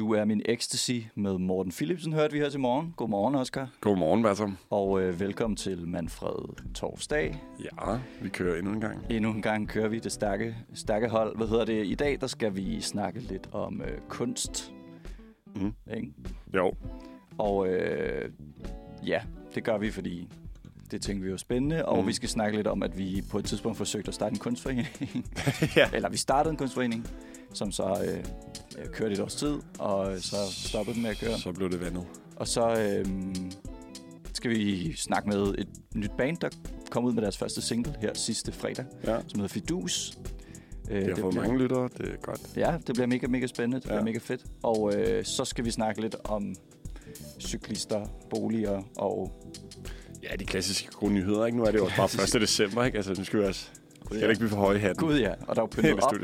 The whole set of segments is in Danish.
Du er min ecstasy med Morten Philipsen, hørte vi her til morgen. Godmorgen, Oscar. Godmorgen, Bertram. Og øh, velkommen til Manfred Torsdag. Ja, vi kører endnu en gang. Endnu en gang kører vi det stærke, stærke hold. Hvad hedder det? I dag der skal vi snakke lidt om øh, kunst. Mm. Ikke? Jo. Og øh, ja, det gør vi, fordi det tænker vi jo spændende. Og Mm. vi skal snakke lidt om, at vi på et tidspunkt forsøgte at starte en kunstforening. ja. Eller vi startede en kunstforening, som så øh, øh, kørte et års tid, og så stoppede den med at køre. Så blev det vandet. Og så øh, skal vi snakke med et nyt band, der kom ud med deres første single her sidste fredag, Ja. som hedder Fidus. Øh, Det har fået bliver, mange lyttere. Det er godt. Ja, det bliver mega, mega spændende. Det bliver Ja. mega fedt. Og øh, så skal vi snakke lidt om cyklister, boliger og... Ja, de klassiske gode nyheder, ikke? Nu er det jo også bare 1. december, ikke? Altså, nu skal vi også... Skal det ikke blive for høje i hatten? Gud ja, og der er jo pyntet op.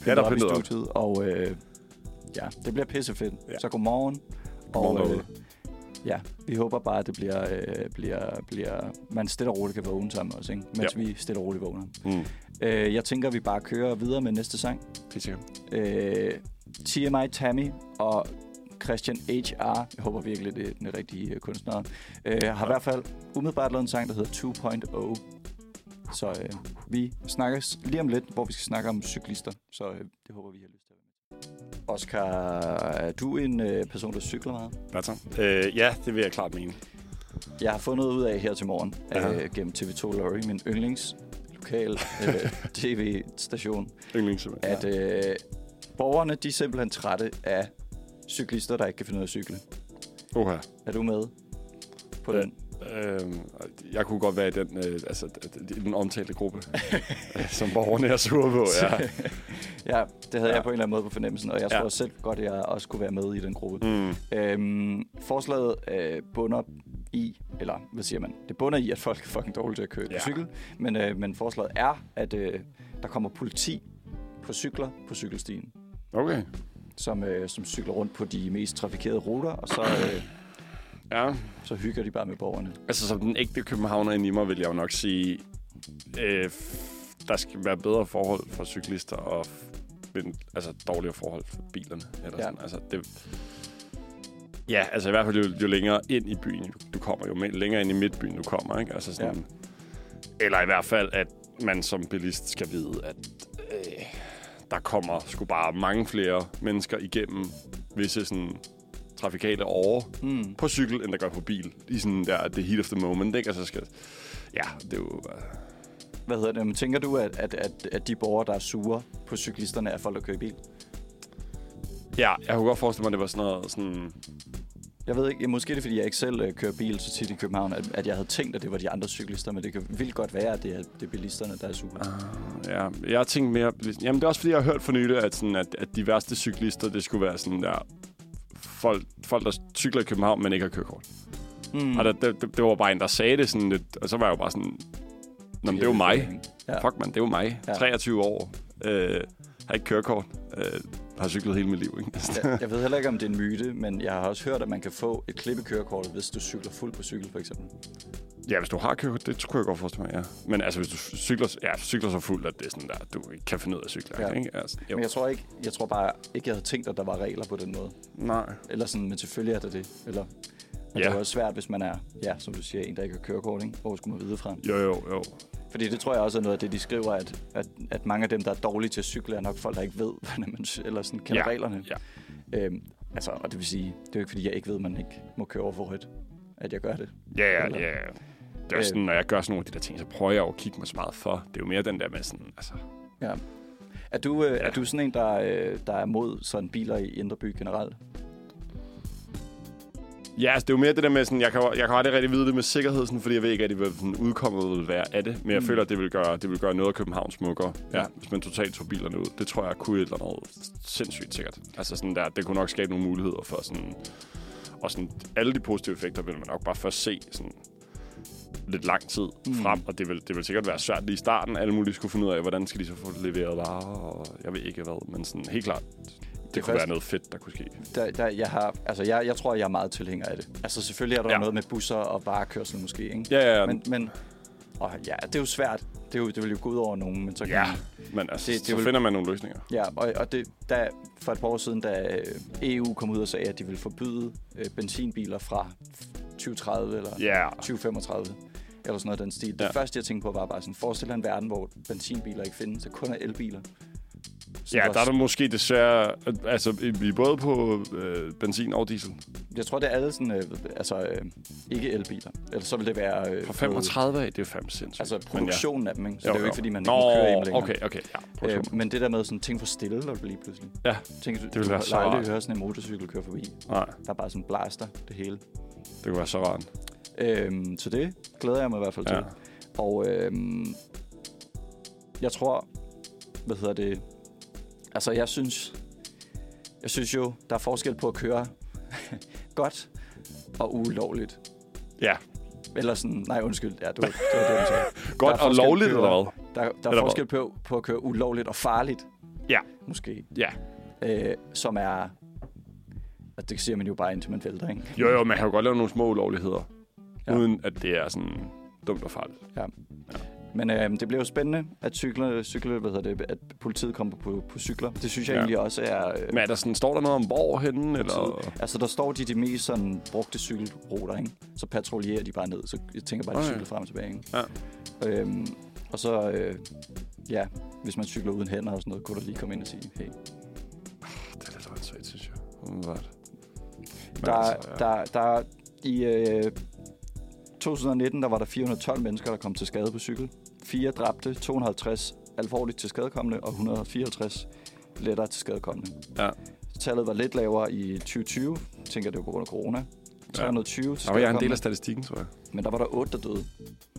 pyntet Ja, der er op i pyntet op. studiet. Og øh, ja, det bliver pissefedt. Ja. Så godmorgen. Godmorgen og, derude. ja, vi håber bare, at det bliver, øh, bliver, bliver man stille og roligt kan vågne sammen også, ikke? mens Ja. vi stille og roligt vågner. Mm. Øh, jeg tænker, at vi bare kører videre med næste sang. Det er sikkert. Øh, TMI Tammy og Christian H.R., jeg håber virkelig, det er den rigtige øh, kunstner, øh, har i hvert fald umiddelbart lavet en sang, der hedder 2.0. Så øh, vi snakkes lige om lidt, hvor vi skal snakke om cyklister. Så øh, det håber vi, I har lyst til at være med. Oscar, er du en øh, person, der cykler meget? Bertram. Øh, ja, det vil jeg klart mene. Jeg har fundet ud af her til morgen, Ja. øh, gennem TV2 Lorry, min yndlings lokal øh, tv-station, Yndlings. at øh, borgerne de er simpelthen trætte af cyklister, der ikke kan finde ud af at cykle. Oha. Er du med på Ja. den? Øh, jeg kunne godt være i den, øh, altså, i den omtalte gruppe, øh, som borgerne er sure på. Ja. ja, det havde ja. Jeg på en eller anden måde på fornemmelsen, og jeg Ja. tror selv godt, at jeg også kunne være med i den gruppe. Mm. Øhm, forslaget øh, bunder i, eller hvad siger man, det bunder i, at folk er fucking dårlige til at køre. Ja. på cykel, men, øh, men forslaget er, at øh, der kommer politi på cykler på cykelstien, Okay. som, øh, som cykler rundt på de mest trafikerede ruter, og så, øh, Ja, så hygger de bare med borgerne. altså som den ægte københavner i mig, vil jeg jo nok sige, øh, der skal være bedre forhold for cyklister og men, altså dårligere forhold for bilerne. Eller Ja. sådan. Altså, det, ja, altså i hvert fald jo, jo længere ind i byen du, du kommer, jo længere ind i midtbyen du kommer. Ikke? Altså sådan, ja. Eller i hvert fald, at man som bilist skal vide, at øh, der kommer sgu bare mange flere mennesker igennem visse sådan, trafikale årer Mm. på cykel, end der gør på bil. I sådan der, the heat of the moment, ikke? Altså skal... Ja, det er jo... Hvad hedder det? Men tænker du, at, at, at, at de borgere, der er sure på cyklisterne, er folk, der kører i bil? Ja, jeg kunne godt forestille mig, at det var sådan noget sådan... Jeg ved ikke, måske er det, fordi jeg ikke selv øh, kører bil så tit i København, at, at jeg havde tænkt, at det var de andre cyklister, men det kan vildt godt være, at det er, det er bilisterne, der er sure. Uh, ja, jeg har tænkt mere... Jamen, det er også fordi, jeg har hørt for nylig, at, sådan, at, at de værste cyklister, det skulle være sådan der... Folk, folk der cykler i København, men ikke har kørekort. Mm. Og der, det, det, var bare en, der sagde det sådan lidt... Og så var jeg jo bare sådan... Nå, men det er jo mig. Ja. Fuck, man, det er jo mig. Ja. 23 år. Øh, har ikke kørekort. Øh, har cyklet hele mit liv, ikke? Jeg, jeg ved heller ikke, om det er en myte, men jeg har også hørt, at man kan få et klippekørekort, hvis du cykler fuld på cykel, for eksempel. Ja, hvis du har kørekort, det kunne jeg godt forestille mig, ja. Men altså, hvis du cykler, ja, cykler så fuldt, at det er sådan der, du ikke kan finde ud af at cykle, Ja. ja. ikke? Altså, jo. Men jeg tror ikke, jeg tror bare ikke, jeg havde tænkt, at der var regler på den måde. Nej. Eller sådan, men selvfølgelig er der det. Eller, men Ja. det er også svært, hvis man er, ja, som du siger, en, der ikke har kørekort, ikke? Hvor skulle man vide fra? Jo, jo, jo. Fordi det tror jeg også er noget af det, de skriver, at, at, at mange af dem, der er dårlige til at cykle, er nok folk, der ikke ved, hvordan man, eller sådan kender Ja, reglerne. ja. Øhm, altså, og det vil sige, det er jo ikke, fordi jeg ikke ved, at man ikke må køre over for rødt, at jeg gør det. Ja, ja, Eller- ja. Det er også sådan, når jeg gør sådan nogle af de der ting, så prøver jeg jo at kigge mig så meget for. Det er jo mere den der med sådan, altså... Ja. Er du, øh, ja. Er du sådan en, der, øh, der er mod sådan biler i Indre By generelt? Ja, altså, det er jo mere det der med sådan, jeg kan, jeg kan aldrig rigtig vide det med sikkerhed, sådan, fordi jeg ved ikke, at det vil sådan, udkommet vil være af det. Men jeg mm. føler, at det vil, gøre, det vil gøre noget af København smukkere, Ja. ja. hvis man totalt tog bilerne ud. Det tror jeg kunne et eller andet sindssygt sikkert. Altså sådan der, det kunne nok skabe nogle muligheder for sådan... Og sådan, alle de positive effekter vil man nok bare først se sådan, lidt lang tid Mm. frem, og det vil, det vil sikkert være svært lige i starten. Alle mulige skulle finde ud af, hvordan skal de så få leveret varer, og jeg ved ikke hvad, men sådan helt klart, det, det kunne først- være noget fedt, der kunne ske. Der, der, jeg, har, altså, jeg, jeg tror, jeg er meget tilhænger af det. Altså selvfølgelig er der ja. Ja. noget med busser og varekørsel måske, ikke? Ja, ja, Men, men Og ja, det er jo svært. Det, er jo, det vil jo gå ud over nogen, men så kan Ja. man, Men altså, Det- det, det så vil- finder man nogle løsninger. Ja, og, og det, da, for et par år siden, da øh, EU kom ud og sagde, at de ville forbyde øh, benzinbiler fra 2030 eller Ja, 2035, eller sådan noget den stil. Det Ja. første, jeg tænkte på, var bare sådan, forestil dig en verden, hvor benzinbiler ikke findes, så kun er elbiler. Så ja var- der er der måske desværre... Altså, vi er både på øh, benzin og diesel. Jeg tror, det er alle sådan, øh, altså øh, ikke elbiler. Ellers så vil det være... Øh, Fra 35 af, det er fandme sindssygt. Altså produktionen af dem, ikke? Så Jo, det er jo jo. ikke, fordi man Nå, ikke må køre i dem længere. okay, okay. Ja, Øh, men det der med sådan ting for stille, det lige pludselig. Ja, Tænk, du, ville du være så rart. hørt sådan en motorcykel køre forbi. Nej, Der er bare sådan blaster, det hele. det kunne være så rart. Øhm, så det glæder jeg mig i hvert fald til. Ja. Og øhm, jeg tror, hvad hedder det, altså jeg synes, jeg synes jo, der er forskel på at køre godt og ulovligt. Ja, Eller sådan, nej undskyld, ja, det var det, var det sagde. godt og lovligt, eller hvad? Der, der er Eller forskel på, på at køre ulovligt og farligt. Ja. Måske. Ja. Øh, som er, og det siger man jo bare indtil man vælter, ikke? Jo, jo, man kan jo godt lave nogle små ulovligheder, Ja. ja. uden at det er sådan dumt og farligt. Men øh, det bliver jo spændende, at cykle, cykle, hvad hedder det, at politiet kommer på, på cykler. Det synes jeg Ja. egentlig også er... Øh, Men er der sådan, står der noget om hvor henne, eller? Altså, der står de de mest sådan, brugte cykelruter, ikke? Så patruljerer de bare ned. Så jeg tænker bare, at de Okay. cykler frem og tilbage, ikke? Ja. Øhm, og så, øh, ja, hvis man cykler uden hænder og sådan noget, kunne du lige komme ind og sige, hey. Det er lidt åndssvagt, synes jeg. Umiddelbart. Der, altså, ja. der, der, I øh, 2019, der var der 412 mennesker, der kom til skade på cykel. Fire dræbte, 250 alvorligt til skadekommende, og 154 lettere til skadekommende. Ja. Tallet var lidt lavere i 2020. Jeg tænker, det var på grund af corona. 320 til Der var jeg en del af statistikken, tror jeg. men der var der 8, der døde.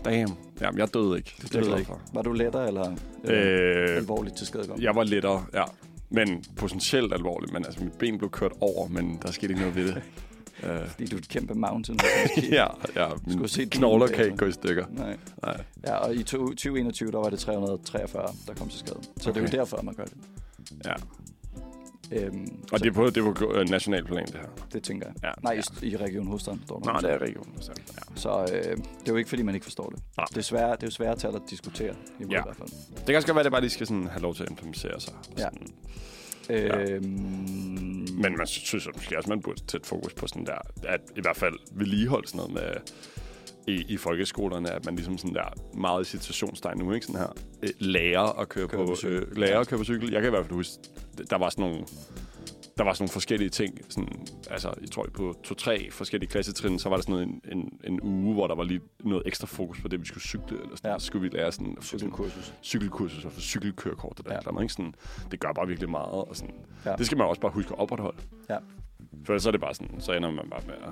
Damn. Jamen, jeg døde ikke. Det, er jeg ikke. Var du lettere eller Øh, alvorligt til skadekommende? jeg var lettere, ja. Men potentielt alvorligt. Men altså, mit ben blev kørt over, men der skete ikke noget ved det. uh, Fordi du er et kæmpe mountain. ja, ja. Se knogler kan ikke gå i stykker. Nej. Nej. Ja, og i to- 2021, der var det 343, der kom til skade. Så okay. det er jo derfor, man gør det. Ja. Øhm, Og så det er på, det er på øh, national plan, det her. det tænker jeg. Ja. Nej, ja. i, i Region Hovedstaden står der. Nej, det er regionen. Så, ja. Så øh, det er jo ikke, fordi man ikke forstår det. Nej. Det er svært, det er jo svært til at diskutere. I Ja. i hvert fald. Det kan også godt være, at det bare lige skal sådan have lov til at implementere sig. Ja. Sådan. Ja. Øhm, Men man synes måske også, man burde sætte fokus på sådan der, at i hvert fald vedligeholde sådan noget med i, i folkeskolerne, at man ligesom sådan der meget i situationstegn nu, ikke sådan her, øh, lærer at køre, Køre på, på cykel. øh, lærer at køre på cykel. Jeg kan i hvert fald huske, der var sådan nogle, der var sådan nogle forskellige ting. Sådan, altså, jeg tror, på to-tre forskellige klassetrin, så var der sådan noget, en, en, en uge, hvor der var lige noget ekstra fokus på det, vi skulle cykle. Eller sådan, Ja. Så skulle vi lære sådan, få sådan cykelkursus. cykelkursus og få cykelkørekort eller Ja. ja. eller andet, ikke? Sådan, det gør bare virkelig meget. Og sådan, ja. Det skal man også bare huske at opretholde. Ja. For så er det bare sådan, så ender man bare med at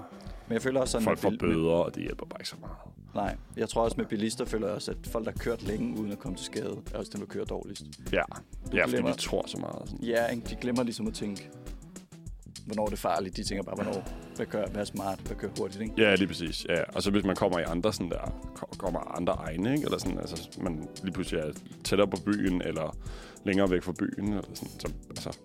Men jeg føler også sådan, folk får bil- bøder, og det hjælper bare ikke så meget. Nej, jeg tror også med bilister føler jeg også, at folk, der har kørt længe uden at komme til skade, er også dem, der kører dårligst. Ja, ja fordi glemmer- de tror så meget. Sådan. Ja, de glemmer ligesom at tænke, hvornår det er farligt. De tænker bare, hvornår, hvad gør, hvad er smart, hvad kører hurtigt, ikke? Ja, lige præcis. Ja. Og så hvis man kommer i andre sådan der, ko- kommer andre egne, ikke? Eller sådan, altså, man lige pludselig er tættere på byen, eller længere væk fra byen, eller sådan, så, altså,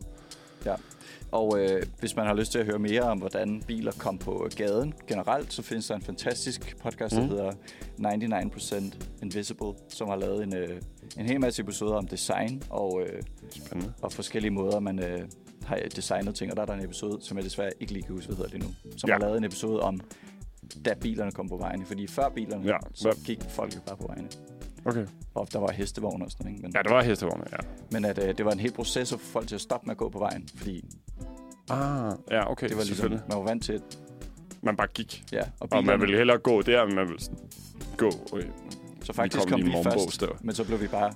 Og øh, hvis man har lyst til at høre mere om, hvordan biler kom på gaden generelt, så findes der en fantastisk podcast, der Mm. hedder 99% Invisible, som har lavet en, øh, en hel masse episoder om design og, øh, spændende. og forskellige måder, man øh, har designet ting. Og der er der en episode, som jeg desværre ikke lige kan huske, hvad hedder det nu, som Ja. har lavet en episode om, da bilerne kom på vejene. Fordi før bilerne, Ja, så gik folk jo bare på vejene. Okay. Og der var hestevogne og sådan noget. Men, Ja, det var hestevogne, ja. men at, øh, det var en hel proces at få folk til at stoppe med at gå på vejen. Fordi Ah, ja, okay, det var ligesom, man var vant til, at Man bare gik. ja, og Og man ville hellere gå der, end man ville gå. Okay. så faktisk kom kom lige vi først, morgenbogstav. men så blev vi bare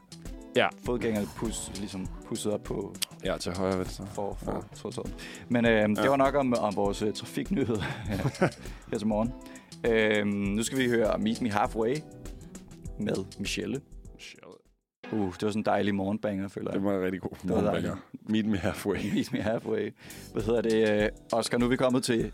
Ja. fodgængerne pus, ligesom pusset op på Ja, til højre venstre. for, for, Ja. for, for Men øh, det Ja. var nok om, om vores uh, trafiknyheder her til morgen. Øh, nu skal vi høre Meet Me Halfway med Michelle. Shit. Uh, det var sådan en dejlig morgenbanger, føler jeg. Det var en rigtig god morgenbanger. Meet me halfway. Meet Me Halfway. Hvad hedder det? øh, Oscar, nu er vi kommet til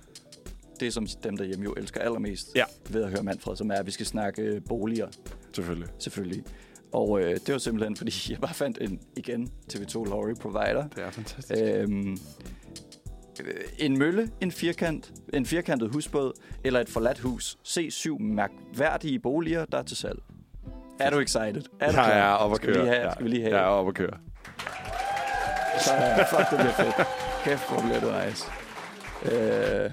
det, som dem derhjemme jo elsker allermest Ja. ved at høre Manfred, som er, at vi skal snakke øh, boliger, Selvfølgelig. selvfølgelig. Og øh, det var simpelthen, fordi jeg bare fandt en, igen, TV2 Lorry Provider. Det er fantastisk. Øhm, øh, en mølle, en firkant, en firkantet husbåd eller et forladt hus. Se syv mærkværdige boliger, der er til salg. Er du excited? Er du Jeg klar? er oppe at Skal vi køre. lige have, Ja, skal vi lige have? Jeg er oppe at køre. Så fuck, det bliver fedt. Kæft, hvor bliver det nice. Øh,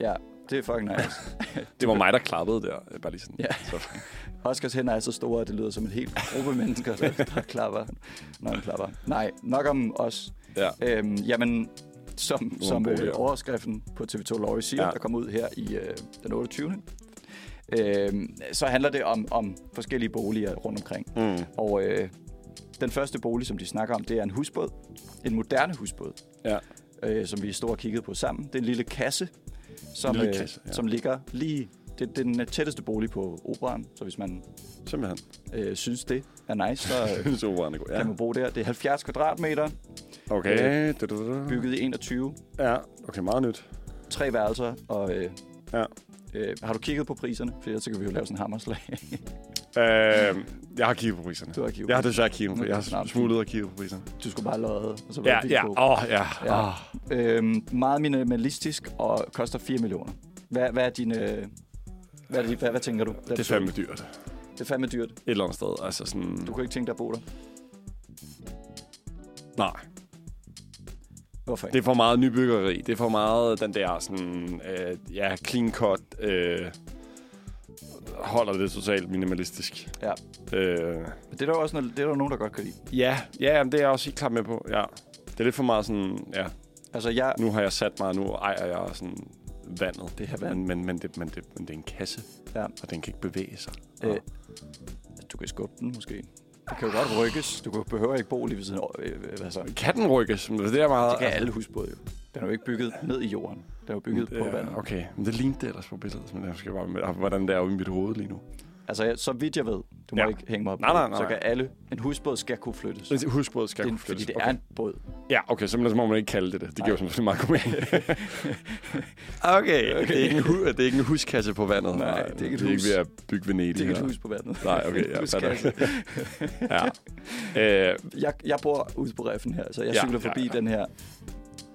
ja, det er fucking nice. Det var mig, der klappede der. Bare lige sådan. Ja. Så. Oscars hænder er så store, at det lyder som en helt gruppe mennesker, der, der klapper, når han klapper. Nej, nok om os. Ja. Øhm, jamen, som, som øh, overskriften på TV2 Lorry siger, ja. Der kommer ud her i øh, den 28. Øhm, så handler det om, om forskellige boliger rundt omkring. Mm. Og øh, den første bolig, som de snakker om, det er en husbåd. En moderne husbåd, Ja. øh, som vi stod og kiggede på sammen. Det er en lille kasse, som, lille øh, kasse, ja. som ligger lige... Det, det er den tætteste bolig på operan, så hvis man Simpelthen. øh, synes, det er nice, så øh, Så det god. kan Ja. man bo der. Det er 70 kvadratmeter, Okay. Du. bygget i 21, Ja, okay, meget nyt. tre værelser, og øh, Ja. Øh, har du kigget på priserne? For så kan vi jo lave sådan en hammerslag. Øh, jeg har kigget på priserne. du har kigget Jeg har på desværre kigget på Jeg har smuglet og kigget på priserne. Du skulle bare lade, og så Ja, ja. på. Åh, oh, ja. Ja. Oh. Øhm, meget minimalistisk og koster 4 millioner. Hvad, hvad er dine... Hvad, er det, hvad, hvad tænker du? da Det er fandme dyrt. Det er fandme dyrt. Et eller andet sted. Altså sådan... Du kunne ikke tænke dig at bo der? Nej. Hvorfor ikke? Det er for meget nybyggeri. Det er for meget den der sådan... Øh, ja, clean cut... Øh, holder det totalt minimalistisk. Ja. Øh, Men det er der også noget, det er der nogen, der godt kan lide. ja, ja, jamen, det er jeg også helt klart med på. Ja. Det er lidt for meget sådan... Ja, Altså, jeg... nu har jeg sat mig, nu ejer jeg sådan vandet. Det her vand. Men, men, men, det, men, det, men det er en kasse, Ja. og den kan ikke bevæge sig. Øh, du kan skubbe den, måske. Det kan jo godt rykkes. Du behøver ikke bo lige ved siden af... Øh, øh, hvad så? Kan den rykkes? Det er meget... Det kan alle husbåde jo. Den er jo ikke bygget ned i jorden. Den er jo bygget på vandet. Ja, okay, men det lignede det ellers på billedet, men jeg skal bare hvordan det er oppe i mit hoved lige nu. Altså, så vidt jeg ved, du må Ja. ikke hænge mig op, Nej, nej, nej, så kan alle... En husbåd skal kunne flyttes. Så Huskbåd skal Det, kunne er- fordi flyttes. det okay. er en båd. Ja, okay, så må man ikke kalde det det. Det giver jo selvfølgelig meget god mening. okay, okay. Det, er ikke en hu- det er ikke en huskasse på vandet. Nej, det er ikke et det er hus. ikke ved at bygge Venedig. Det er ikke et hus på vandet. Nej, okay, ja, Huskasse. ja. Øh, jeg, jeg bor ude på reffen her, så jeg Ja, cykler ja, forbi ja. den her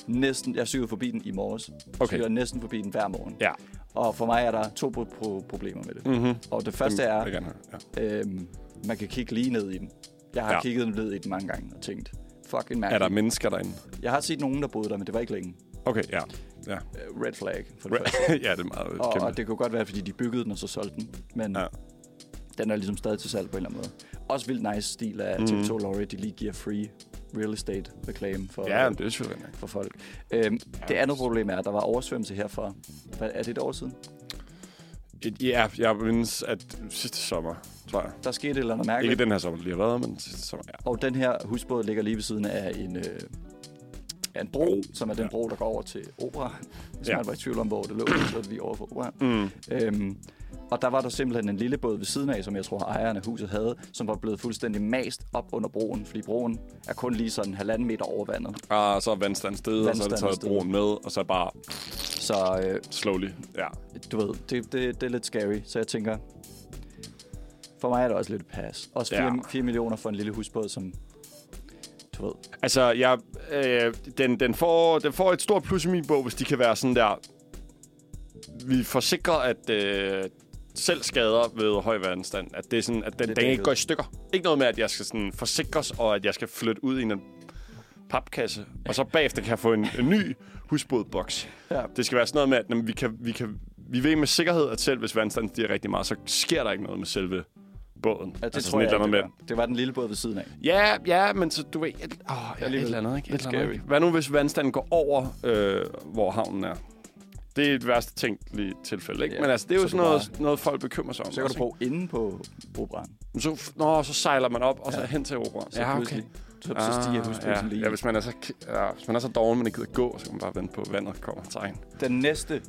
næsten... Jeg cykler forbi den i morges. Okay. Cykler næsten forbi den hver morgen. ja. Og for mig er der to pro- pro- problemer med det. Mm-hmm. Og det første er, Jeg gerne. Ja. øhm, man kan kigge lige ned i den. Jeg har Ja. kigget ned i den mange gange og tænkt, fucking mærkeligt. Er der mennesker derinde? Jeg har set nogen, der boede der, men det var ikke længe. Okay, ja. ja. Øh, Red flag, for det første. ja, det er meget Og, kæmpe. og det kunne godt være, fordi de byggede den, og så solgte den. Men Ja. Ja. den er ligesom stadig til salg på en eller anden måde. Også vildt nice stil af Mhm. TV2 Lorry, de lige giver free real estate reklame for, Ja, det er selvfølgelig for folk. Øhm, det andet problem er, at der var oversvømmelse her for, hvad, er det et år siden? Et- Ja, jeg mindes, at sidste sommer, tror jeg. Der skete et eller andet Ikke mærkeligt. den her sommer, der lige har været, men sidste sommer, ja. Og den her husbåd ligger lige ved siden af en, øh, af en bro, som er den Ja. bro, der går over til opera. Hvis Ja. ja. man var i tvivl om, hvor det lå, så er det lige over for opera. Mm. Øhm, og der var der simpelthen en lille båd ved siden af, som jeg tror ejeren af huset havde, som var blevet fuldstændig mast op under broen, fordi broen er kun lige sådan halvanden meter over vandet. Og så er vandstand steget, og så er det taget broen med, og så bare Så øh, slowly. Ja. du ved, det, det, det er lidt scary, så jeg tænker, for mig er det også lidt et pas. Også 4, Ja. ja. 4 millioner for en lille husbåd, som du ved, Altså, jeg, øh, den, den, får, den får et stort plus i min bog, hvis de kan være sådan der... Vi forsikrer, at øh, selv skader ved høj vandstand, at det er sådan, at den, Det den ikke går i stykker. Ikke noget med, at jeg skal sådan forsikres, og at jeg skal flytte ud i en papkasse, og så bagefter kan jeg få en, en ny husbådboks. ja, Det skal være sådan noget med, at jamen, vi, kan, vi, kan, vi ved med sikkerhed, at selv hvis vandstanden stiger rigtig meget, så sker der ikke noget med selve båden. ja det Altså tror jeg andet det, var. det var den lille båd ved siden af. Ja, ja, men så du ved... Et, åh, ja, et eller andet, ikke? Et Lidt eller andet, ikke? Hvad nu, hvis vandstanden går over, øh, hvor havnen er? Det er et værste tænkelige tilfælde, ikke? Ja, Men altså, det er jo så sådan noget, noget, folk bekymrer sig om. Så kan du bo inde på operaen. Så, nå, så sejler man op, og så Ja. hen til opera. Så pludselig, så, så stiger Ah, ja. lige. ja, hvis man er så, ja, hvis man er så doven, man ikke gider gå, så kan man bare vente på, at vandet kommer til egen. Den næste,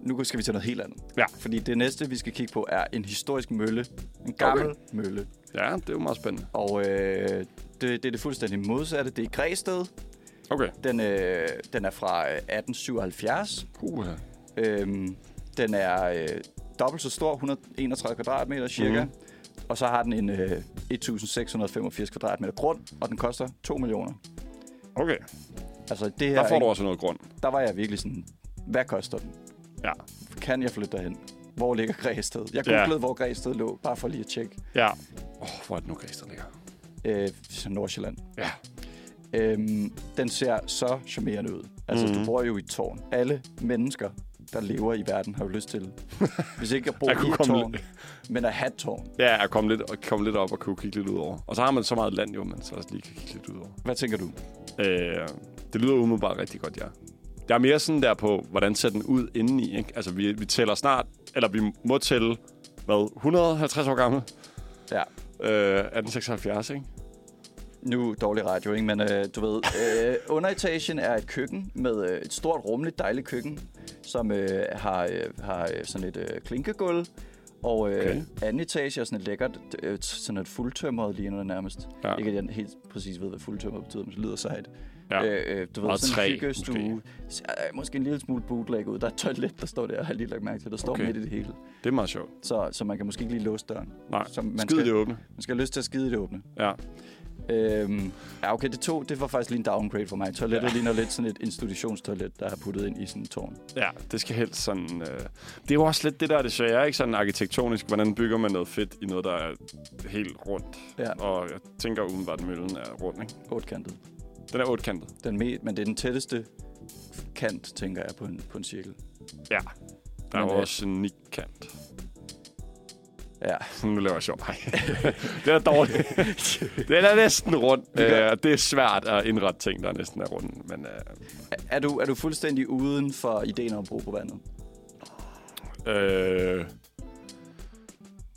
nu skal vi til noget helt andet. Ja. Fordi det næste, vi skal kigge på, er en historisk mølle. En gammel okay. mølle. Ja, det er jo meget spændende. Og øh, det, det er det fuldstændig modsatte. Det er Græsted. Okay. Den, øh, den er fra øh, 1877. Uh, Øhm, den er øh, dobbelt så stor, 131 kvadratmeter cirka. Mhm. Mm. Og så har den en øh, 1685 kvadratmeter grund, og den koster 2 millioner. okay. Altså det her, Der får du også noget grund. der var jeg virkelig sådan, hvad koster den? Ja. Kan jeg flytte derhen? hvor ligger Græsted? Jeg Ja. googlede, hvor Græsted lå, bare for lige at tjekke. Ja. Åh, oh, hvor er det nu, Græsted ligger? Øh, Nordsjælland. Ja. Øhm, den ser så charmerende ud. Altså, mm. Mhm. du bor jo i et tårn. Alle mennesker, der lever i verden, har jo lyst til, hvis ikke at bo i et komme tårn, lidt- men at have et tårn. Ja, jeg kom lidt, kom lidt op og kunne kigge lidt ud over. Og så har man så meget land jo, man så også lige kan kigge lidt ud over. Hvad tænker du? Øh, det lyder umiddelbart rigtig godt, ja. Jeg er mere sådan der på, hvordan ser den ud indeni, ikke? Altså, vi, vi tæller snart, eller vi må tælle, hvad, 150 år gammel? Ja. Øh, 1876, ikke? Nu dårlig radio, ikke? Men øh, du ved, øh, underetagen er et køkken med øh, et stort, rummeligt, dejligt køkken, som øh, har, øh, har øh, sådan et øh, klinkegulv. Og øh, Okay. anden etage er sådan et lækkert, øh, sådan et fuldtømret ligner det nærmest. Ja. Ikke at jeg helt præcis ved, hvad fuldtømret betyder, men det lyder sejt. Ja. Øh, øh, du ved, Meget sådan en hyggestue. Måske. måske en lille smule bootleg ud. Der er et toilet, der står der, har jeg lige lagt mærke til. Der står Okay. midt i det hele. Det er meget sjovt. Så, så man kan måske ikke lige låse døren. Nej, Så man skid skal- det åbne. Man skal have lyst til at skide det åbne. Ja. Øhm, ja, okay, det to, det var faktisk lige en downgrade for mig. Toilettet Ja. ligner lidt sådan et institutionstoilet, der er puttet ind i sådan en tårn. Ja, det skal helst sådan... Øh... Det er jo også lidt det der, er det svære, ikke? Sådan arkitektonisk. Hvordan bygger man noget fedt i noget, der er helt rundt? Ja, Og jeg tænker udenbart, at møllen er rund, ikke? otkantet. Den er otkantet. Den me- men det er den tætteste kant, tænker jeg, på en, på en cirkel. Ja. Der er Men, jo øh, også en nikkant. Ja, Nu laver jeg sjov. Nej. det er dårligt. Den er næsten rund. Øh, det er svært at indrette ting, der næsten er runde. Men er du, er du fuldstændig uden for ideen om at bruge på vandet? øh, øh,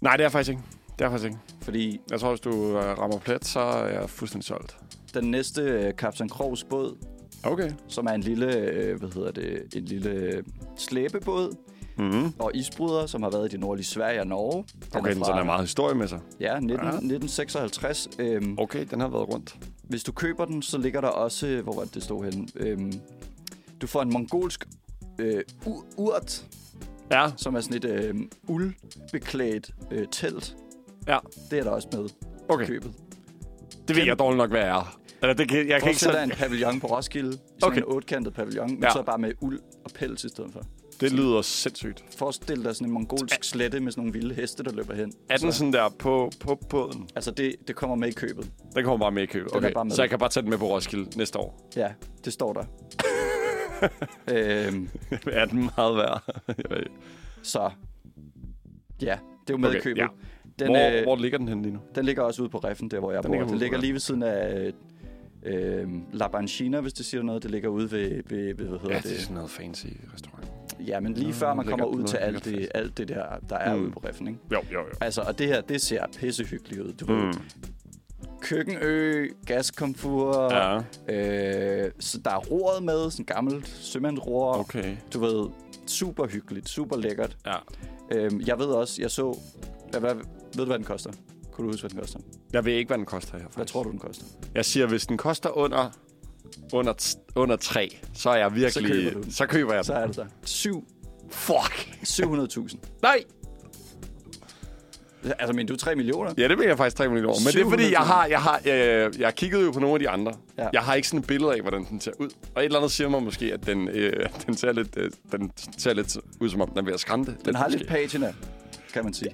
nej, det er jeg faktisk ikke. Det er jeg faktisk ikke. Fordi Jeg tror, hvis du øh, rammer plet, så er jeg fuldstændig solgt. den næste øh, Kaptajn Krogs båd, Okay. som er en lille, øh, hvad hedder det, en lille øh, slæbebåd Mm-hmm. og isbryder, som har været i det nordlige Sverige og Norge. Den Okay, den fra, sådan er meget historie med sig. Ja, 19, Ja. 1956. Øhm, Okay, den har været rundt. Hvis du køber den, så ligger der også... Hvor var det, det stod henne? Øhm, du får en mongolsk øh, urt, Ja, som er sådan et øh, uldbeklædt øh, telt. Ja. Det er der også med okay. købet. Det ved jeg dårligt nok, hvad jeg er. Eller det kan, jeg kan ikke sådan, en pavillon på Roskilde. Sådan Okay. en otkantet pavillon, men Ja. så bare med uld og pels i stedet for. Det lyder sindssygt. Forestil dig sådan en mongolsk slette med sådan nogle vilde heste, der løber hen. Er den Så- sådan der på, på båden? Altså, det, det kommer med i købet. Den kommer bare med i købet. Den er Okay, bare med. så jeg kan bare tage den med på Roskilde næste år. Ja, det står der. øhm, er den meget værd? Jeg ved- så, ja, det er jo med Okay, i købet. ja. Den, hvor, øh, hvor ligger den henne lige nu? Den ligger også ude på Reffen, der hvor jeg Den bor. ligger Den ude på ligger lige ved siden af øh, La Banchina, hvis det siger noget. Det ligger ude ved, ved, ved hvad hedder Ja, det? det er sådan noget fancy restaurant. Ja, men lige Nå, før man kommer ud til alt det, alt det der, der er Mm. ude på Reffen, ikke? Jo, jo, jo. Altså, og det her, det ser pissehyggeligt ud. Du mm. ved, køkkenø, gaskomfur, Ja, øh, så der er roret med, sådan gammelt sømandsror. okay. Du ved, super hyggeligt, super lækkert. Ja. Øhm, jeg ved også, jeg så, hvad, hvad, ved du, hvad den koster? Kunne du huske, hvad den koster? Jeg ved ikke, hvad den koster her. Faktisk. Hvad tror du, den koster? Jeg siger, hvis den koster under, under, under 3, så er jeg virkelig... Så køber du. Så køber jeg den. Så er det der. Syv Fuck! 700.000. Nej! Altså, men du er 3 millioner? Ja, det vil jeg faktisk 3 millioner. Men det er fordi, jeg har, jeg har, jeg, jeg kiggede jo på nogle af de andre. Ja. Jeg har ikke sådan et billede af, hvordan den ser ud. Og et eller andet siger mig måske, at den, øh, den, ser lidt, øh, den ser lidt ud, som om den er ved at skrænte. Den har lidt måske. patina, kan man sige.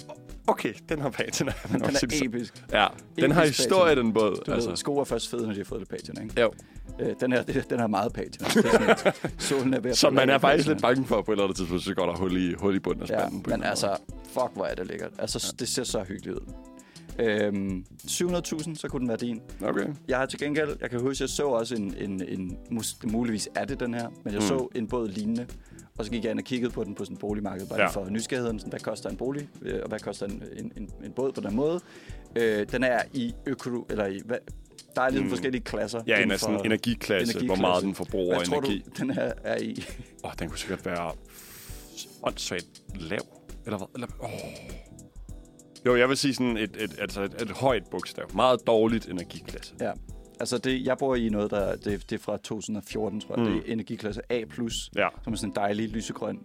Okay, den har patina. Den er episk. Ja, den har episk historie, patina. den båd. Du altså. ved, sko er først fede, når de har fået lidt patina, ikke? Jo. Øh, den her, den har meget patina. Det er sådan, at solen er ved at Så man er faktisk patina. lidt bange for, på et eller andet tidspunkt, så går der hul i, hul i bunden af Ja, spanden. en men altså, fuck, hvor er det lækkert. Altså, det ser så hyggeligt ud. Øhm, 700.000, så kunne den være din. Okay. Jeg har til gengæld, jeg kan huske, jeg så også en, en, en mus, muligvis er det den her, men jeg Mm. så en båd lignende, og så gik jeg ind og kiggede på den på sådan et boligmarked, bare Ja. for nysgerrigheden, sådan, hvad koster en bolig, øh, og hvad koster en, en, en, en båd på den måde. Øh, den er i øko, eller i, hvad, der er lidt Mm. forskellige klasser. Ja, en sådan for- energiklasse, hvor energiklasse. meget den forbruger Hvad tror energi. du, den her er i? Åh, oh, den kunne sikkert være åndssvagt lav. Eller hvad? Eller, oh. Jo, jeg vil sige sådan et, et, altså et, et højt bogstav. Meget dårligt energiklasse. Ja. Altså, det, jeg bor i noget, der det, det er fra 2014, tror jeg. Mm. Mm. Det er energiklasse A+, Ja. som er sådan en dejlig lysegrøn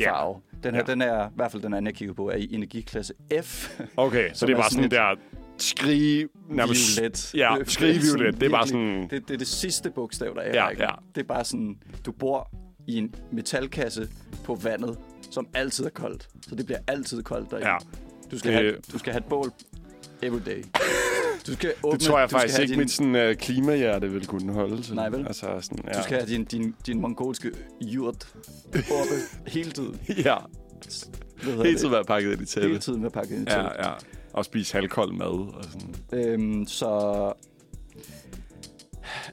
Ja. farve. Den her, Ja. den er, i hvert fald den anden, jeg kigger på, er i energiklasse F. Okay, så det er bare sådan sådan der skrige... Nærmest, Violet. Ja, skrige violet. Det er bare sådan... Det, det er det sidste bogstav, der er. Ja, ja. Det er bare sådan, du bor i en metalkasse på vandet. som altid er koldt. Så det bliver altid koldt derinde. Ja. Du skal, Det- have, du skal have et bål every day. Du skal åbne, Det tror jeg faktisk ikke, din, mit sådan, uh, klimahjerte vil kunne holde til. Nej, vel? Altså, sådan, ja. Du skal have din, din, din mongolske jurt oppe hele tiden. ja, hele tiden være pakket ind i tæppe. Hele tiden med pakket ind i telt. Ja, ja. Og spise halvkold mad. Og sådan. Øhm, så...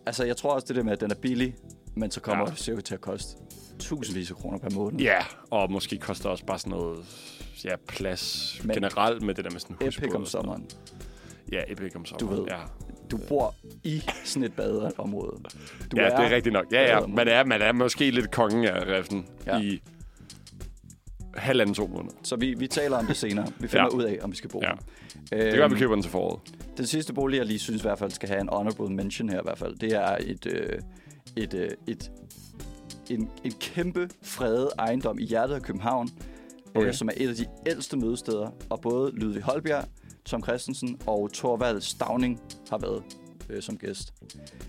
Altså, jeg tror også det der med, at den er billig, men så kommer Ja. det cirka til at koste tusindvis af kroner per måned. Ja, og måske koster også bare sådan noget ja, plads Men- generelt med det der med sådan Epic om sommeren. Ja, epic om sommeren. ved. Ja, Du bor i sådan et badeområde. Du ja det er rigtigt nok. Ja, ja. Man er, man er måske lidt kongen af riften Ja. i halvanden to måneder. Så vi, vi taler om det senere. Vi finder Ja. ud af, om vi skal bo Ja. Det gør, vi køber den til foråret. Den sidste bolig, jeg lige synes i hvert fald skal have en honorable mention her i hvert fald, det er et, øh, et, øh, et, en, en kæmpe fredet ejendom i hjertet af København, okay. Øh, som er et af de ældste mødesteder, og både Ludvig Holbjerg, Tom Christensen og Torvald Stavning har været øh, som gæst.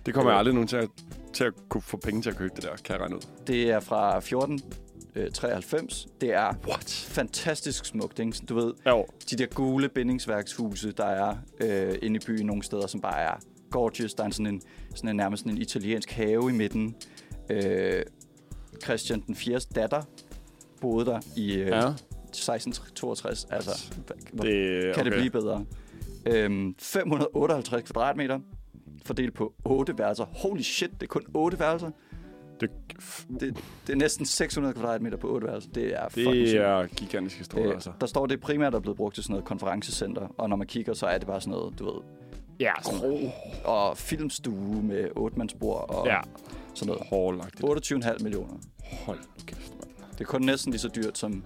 Det kommer Øh. jeg aldrig nogen til at, til at kunne få penge til at købe det der, kan jeg regne ud. Det er fra 1493. Det er What? fantastisk smukt, ikke? Du ved, Jo, de der gule bindingsværkshuse, der er øh, inde i byen nogle steder, som bare er gorgeous. Der er sådan en, sådan en nærmest sådan en italiensk have i midten. Øh, Christian den 4. datter boede der i øh, ja. 1662. Altså, hvor Det, kan det blive bedre? Øhm, 558 kvadratmeter, fordelt på 8 værelser. Holy shit, det er kun 8 værelser. Det, Det, det er næsten 600 kvadratmeter på 8 værelser. Det er fucking det er gigantisk historie, Øh, altså. der står, det primært er blevet brugt til sådan noget konferencecenter, og når man kigger, så er det bare sådan noget, du ved, Ja, kro og filmstue med otte-mandsbord og Ja, sådan noget. hårdlagtigt. 28,5 millioner. Hold nu kæft. Det er kun næsten lige så dyrt som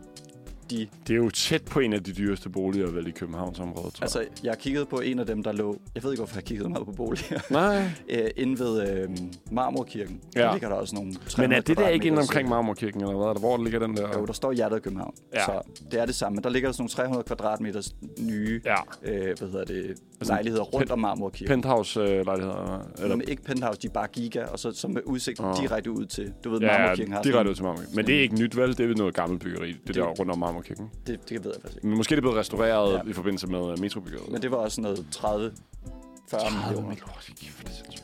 de... Det er jo tæt på en af de dyreste boliger, vel, i Københavnsområdet, tror Altså, jeg kiggede på en af dem, der lå... Jeg ved ikke, hvorfor jeg kiggede meget på boliger. Nej. øh, inde ved øh, Marmorkirken. Ja. Der ligger der også nogle 300 Men er det der ikke inde kvadratmeter, omkring Marmorkirken, eller hvad? Hvor ligger den der? Jo, der står hjertet af København. Ja. Så det er det samme. Men der ligger sådan nogle 300 kvadratmeters nye Ja, øh, hvad hedder det, Altså, lejligheder rundt om Marmorkirken. penthouse-lejligheder. Eller Eller, ikke penthouse, de er bare giga, og så, så med udsigt Åh. direkte ud til, du ved, ja, Marmorkirken har direkte ud til Marmorkirken. Men det er ikke nyt, vel? Det er noget gammelt byggeri, det, Det- der rundt om Marmorkirken. Det, det ved jeg faktisk ikke. Men måske er det blevet restaureret Ja. i forbindelse med øh, metrobyggeriet. Men det var også noget 30 40 millioner.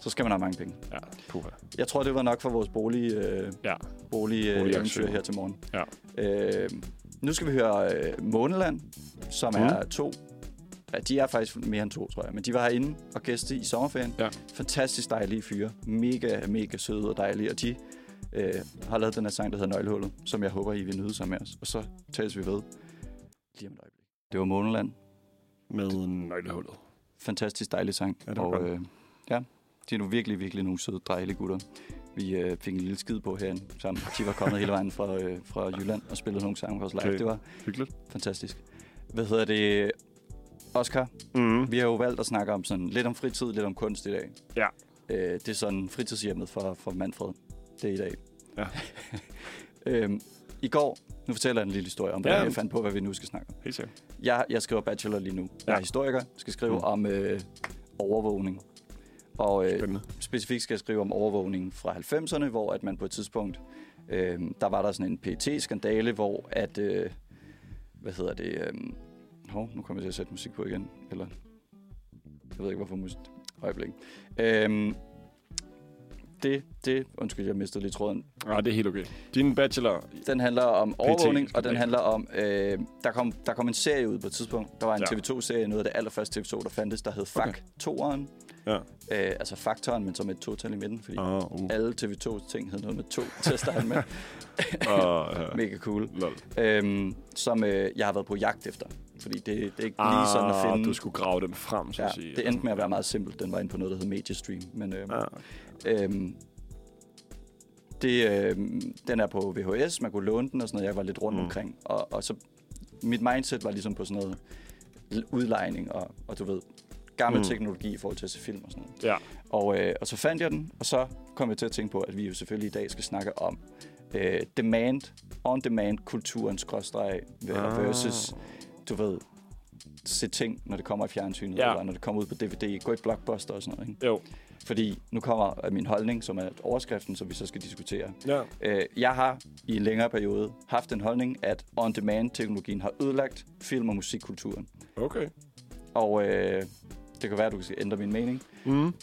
Så skal man have mange penge. Ja, puha. Jeg tror, det var nok for vores bolig, øh, Ja. bolig, øh, eventyr her til morgen. Ja. Øh, nu skal vi høre øh, Måneland, som Mm. er to. Ja, de er faktisk mere end to, tror jeg. Men de var herinde og gæste i sommerferien. Ja. Fantastisk dejlige fyre. Mega, mega søde og dejlige. Og de øh, har lavet den her sang, der hedder Nøglehullet, som jeg håber, I vil nyde sammen med os. Og så tales vi ved lige om et øjeblik. Det var Måneland. Med nøglehullet. Fantastisk dejlig sang. Ja, og godt. øh, ja, de er nu virkelig, virkelig nogle søde, dejlige gutter. Vi øh, fik en lille skid på herinde sammen. De var kommet hele vejen fra, øh, fra Jylland og spillede nogle sange for os live. Okay. Det var Hyggeligt. fantastisk. Hvad hedder det? Oscar, Mm. vi har jo valgt at snakke om sådan lidt om fritid, lidt om kunst i dag. Ja. Øh, det er sådan fritidshjemmet for, for Manfred. Det er i dag. Ja. øhm, I går, nu fortæller jeg en lille historie om, Ja. ja. jeg fandt på, hvad vi nu skal snakke om. Helt sikkert. Jeg, jeg skriver bachelor lige nu. Jeg Ja. er historiker, skal skrive Mm. om øh, overvågning. Og øh, Spændende. specifikt skal jeg skrive om overvågning fra 90'erne, hvor at man på et tidspunkt, øh, der var der sådan en pt skandale hvor at, øh, hvad hedder det, øh, hov, nu kommer jeg til at sætte musik på igen, eller, jeg ved ikke hvorfor musik, øjeblik. Øh, det, det, undskyld, jeg mistede lige tråden. Ja, det er helt okay. Din bachelor... Den handler om overvågning, og den handler om... Øh, der, kom, der kom en serie ud på et tidspunkt. Der var en Ja. TV2-serie, noget af det allerførste TV2, der fandtes, der hed Faktoren. Ja. Øh, altså Faktoren, men så med et total i midten, fordi Ah, uh. alle TV2's ting hed noget med to til at starte med. Ja. Mega cool. Lol. Øhm, som øh, jeg har været på jagt efter. Fordi det, det er ikke lige sådan at Ah, finde... du skulle grave den frem, så ja, at sige. det endte med at være meget simpelt. Den var inde på noget, der hed Mediastream. Men øh, Ah, Øhm, det, øh, den er på VHS, man kunne låne den og sådan noget. Jeg var lidt rundt Mm. omkring. Og, og så mit mindset var ligesom på sådan noget udlejning og, og du ved, gammel Mm. teknologi i forhold til at se film og sådan noget. ja. Og, øh, og så fandt jeg den, og så kom jeg til at tænke på, at vi jo selvfølgelig i dag skal snakke om øh, demand, on-demand kulturen skråstreg Ah. versus, du ved, se ting, når det kommer i fjernsynet, Ja. eller når det kommer ud på DVD, gå i blockbuster og sådan noget. Ikke? Jo. Fordi nu kommer min holdning, som er overskriften, som vi så skal diskutere. Ja. Øh, jeg har i en længere periode haft den holdning, at on-demand-teknologien har ødelagt film- og musikkulturen. Okay. Og øh, det kan være, at du skal ændre min mening. Mm.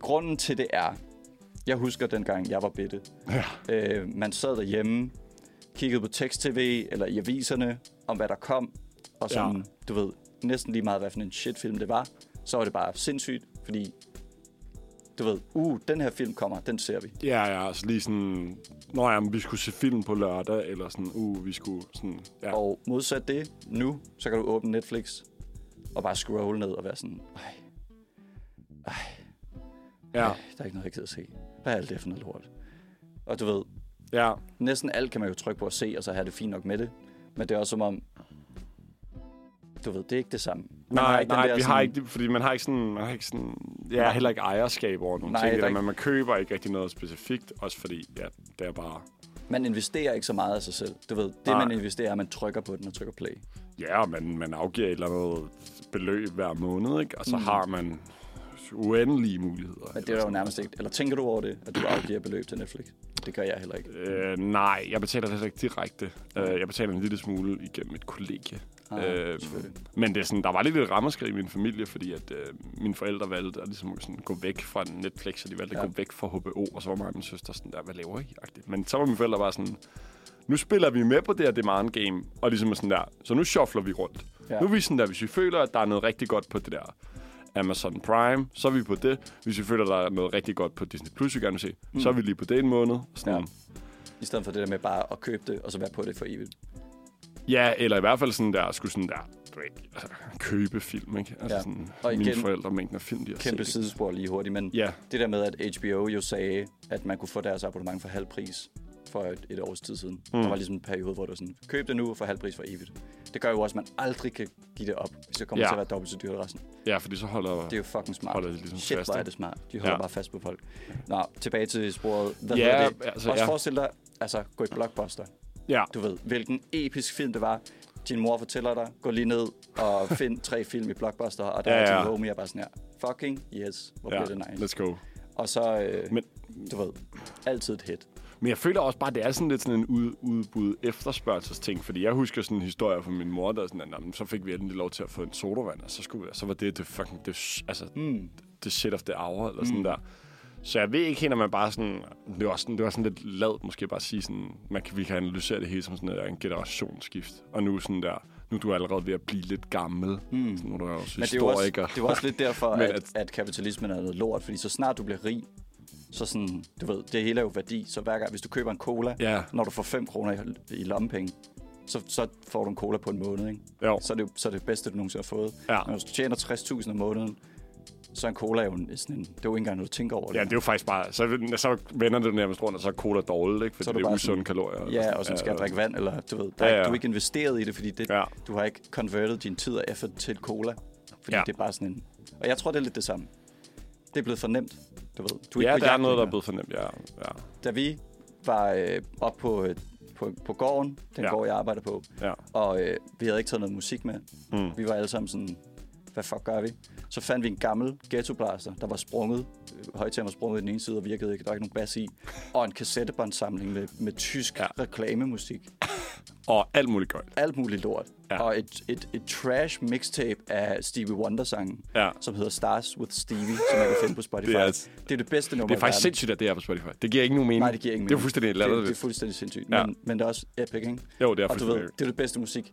Grunden til det er, jeg husker dengang, jeg var bitte. Ja. Øh, man sad derhjemme, kiggede på tekst-tv eller i aviserne om, hvad der kom. Og sådan, Ja. du ved, næsten lige meget, hvad for en shitfilm det var. Så var det bare sindssygt, fordi du ved, uh, den her film kommer, den ser vi. Ja, ja, altså lige sådan... Nå ja, men vi skulle se film på lørdag, eller sådan, uh, vi skulle sådan... Ja. Og modsat det, nu, så kan du åbne Netflix og bare scrolle ned og være sådan, ej, ej, ja, ej, der er ikke noget, jeg gider at se. Hvad er alt det for noget lort? Og du ved, ja. næsten alt kan man jo trykke på at se, og så have det fint nok med det. Men det er også som om, du ved, det er ikke det samme. Man Nej, ikke den nej, der vi sådan- har ikke, det, fordi man har ikke sådan, man har ikke sådan, ja, heller ikke ejerskab over nogle Nej, ting, er der, ikke- men man køber ikke rigtig noget specifikt, også fordi, ja, det er bare, Man investerer ikke så meget af sig selv. Du ved, det Nej. man investerer er, at man trykker på den og trykker play. ja, man, man afgiver et eller andet beløb hver måned, ikke? og så Mm. har man uendelige muligheder. Men det er jo nærmest ikke... Eller tænker du over det, at du afgiver beløb til Netflix? Det gør jeg heller ikke. Øh, nej, jeg betaler det ikke direkte. Øh, jeg betaler en lille smule igennem et kollegie. Ah, Øh, men det er sådan, der var lidt et rammerskrig i min familie, fordi at øh, mine forældre valgte at ligesom sådan gå væk fra Netflix, og de valgte Ja. at gå væk fra HBO, og så var mig og min søster sådan der, hvad laver I? -agtigt. Men så var mine forældre bare sådan, nu spiller vi med på det her demand game, og ligesom sådan der, så nu shuffler vi rundt. Ja. Nu er vi sådan der, hvis vi føler, at der er noget rigtig godt på det der Amazon Prime, så er vi på det. Hvis vi føler, at der er noget rigtig godt på Disney Plus, vi gerne vil se, mm. så er vi lige på det en måned. Sådan, ja. I stedet for det der med bare at købe det, og så være på det for evigt. Ja, eller i hvert fald sådan der, skulle sådan der, altså, købe film, ikke? Altså Ja. sådan, Og mine igen, forældre mængden af film, de har Kæmpe set. sidespor lige hurtigt, men Ja, det der med, at HBO jo sagde, at man kunne få deres abonnement for halv pris for et, et års tid siden. Mm. Der var ligesom en periode, hvor det var sådan, køb det nu for halv pris for evigt. Det gør jo også, at man aldrig kan give det op, hvis det kommer Ja. til at være dobbelt så dyrt resten. ja, fordi så holder... Det er jo fucking smart. Holder de ligesom Shit, fast, hvor er det smart. De holder Ja. bare fast på folk. Nå, tilbage til sporet. Hvad Ja, det? altså, Også ja. forestil dig, altså gå i Blockbuster. Ja, Du ved, hvilken episk film det var. Din mor fortæller dig, gå lige ned og find tre film i Blockbuster, og der Ja, er ja. din homie er bare sådan her. Fucking yes, hvor ja, bliver det nice. let's go. Og så, øh, Men, du ved, altid et hit. men jeg føler også bare, at det er sådan lidt sådan en ud, udbud efterspørgselsting, fordi jeg husker sådan en historie fra min mor, der er sådan, at "Nå, men så fik vi endelig lov til at få en sodavand, og så, skulle så var det det fucking, det, altså, Mm. det shit of the hour, eller sådan Mm. der. Så jeg ved ikke helt, om man bare sådan... Det var sådan, det var sådan lidt lavet måske bare at sige sådan... Man kan, vi kan analysere det hele som sådan der, en generationsskift. Og nu sådan der... Nu er du allerede ved at blive lidt gammel. Mm. Så nu er du også Men det er, jo også, historiker. det jo også lidt derfor, at, at- at kapitalismen er noget lort, fordi så snart du bliver rig, så sådan, du ved, det hele er jo værdi, så hver gang, hvis du køber en cola, Ja, når du får 5 kroner i, i lommepenge, så, så får du en cola på en måned, ikke? jo. Så er det, jo- så er det bedste, du nogensinde har fået. Ja. Men hvis du tjener 60.000 om måneden, så er en cola jo en, sådan en, det er jo ikke engang noget, du tænker over. Ja, det er jo faktisk bare... Så, så vender det nærmest rundt, og så er cola dårligt, ikke? Så Fordi er du det er usunde kalorier. Ja, sådan. og så skal jeg drikke vand, eller du ved, der Ja, er, ja. du er ikke investeret i det, fordi det, Ja, du har ikke converted din tid og effort til cola. Fordi Ja. det er bare sådan en... Og jeg tror, det er lidt det samme. Det er blevet for nemt, du ved. Du er ja ikke der er noget, der er blevet fornemt, ja. ja. Da vi var øh, op på, øh, på, på gården, den Ja. gård, jeg arbejder på, ja. og øh, vi havde ikke taget noget musik med. Mm. Vi var alle sammen sådan, hvad fuck gør vi? Så fandt vi en gammel ghettoblaster, der var sprunget. Øh, Højtageren var sprunget i den ene side og virkede ikke. Der var ikke nogen bas i. Og en kassettebåndsamling med, med tysk Ja. reklamemusik. Og alt muligt godt. Alt muligt lort. Ja. Og et, et, et trash mixtape af Stevie Wonder-sangen, Ja. som hedder Stars with Stevie, som man kan finde på Spotify. Det er, det er det bedste nummer det er faktisk sindssygt, at det er på Spotify. Det giver ikke nogen mening. Nej, det giver ingen Det er mening. fuldstændig det, det er latterligt. fuldstændig sindssygt. Ja. Men, men det er også epic, ikke? Jo, det er Og du ved, det er det bedste musik,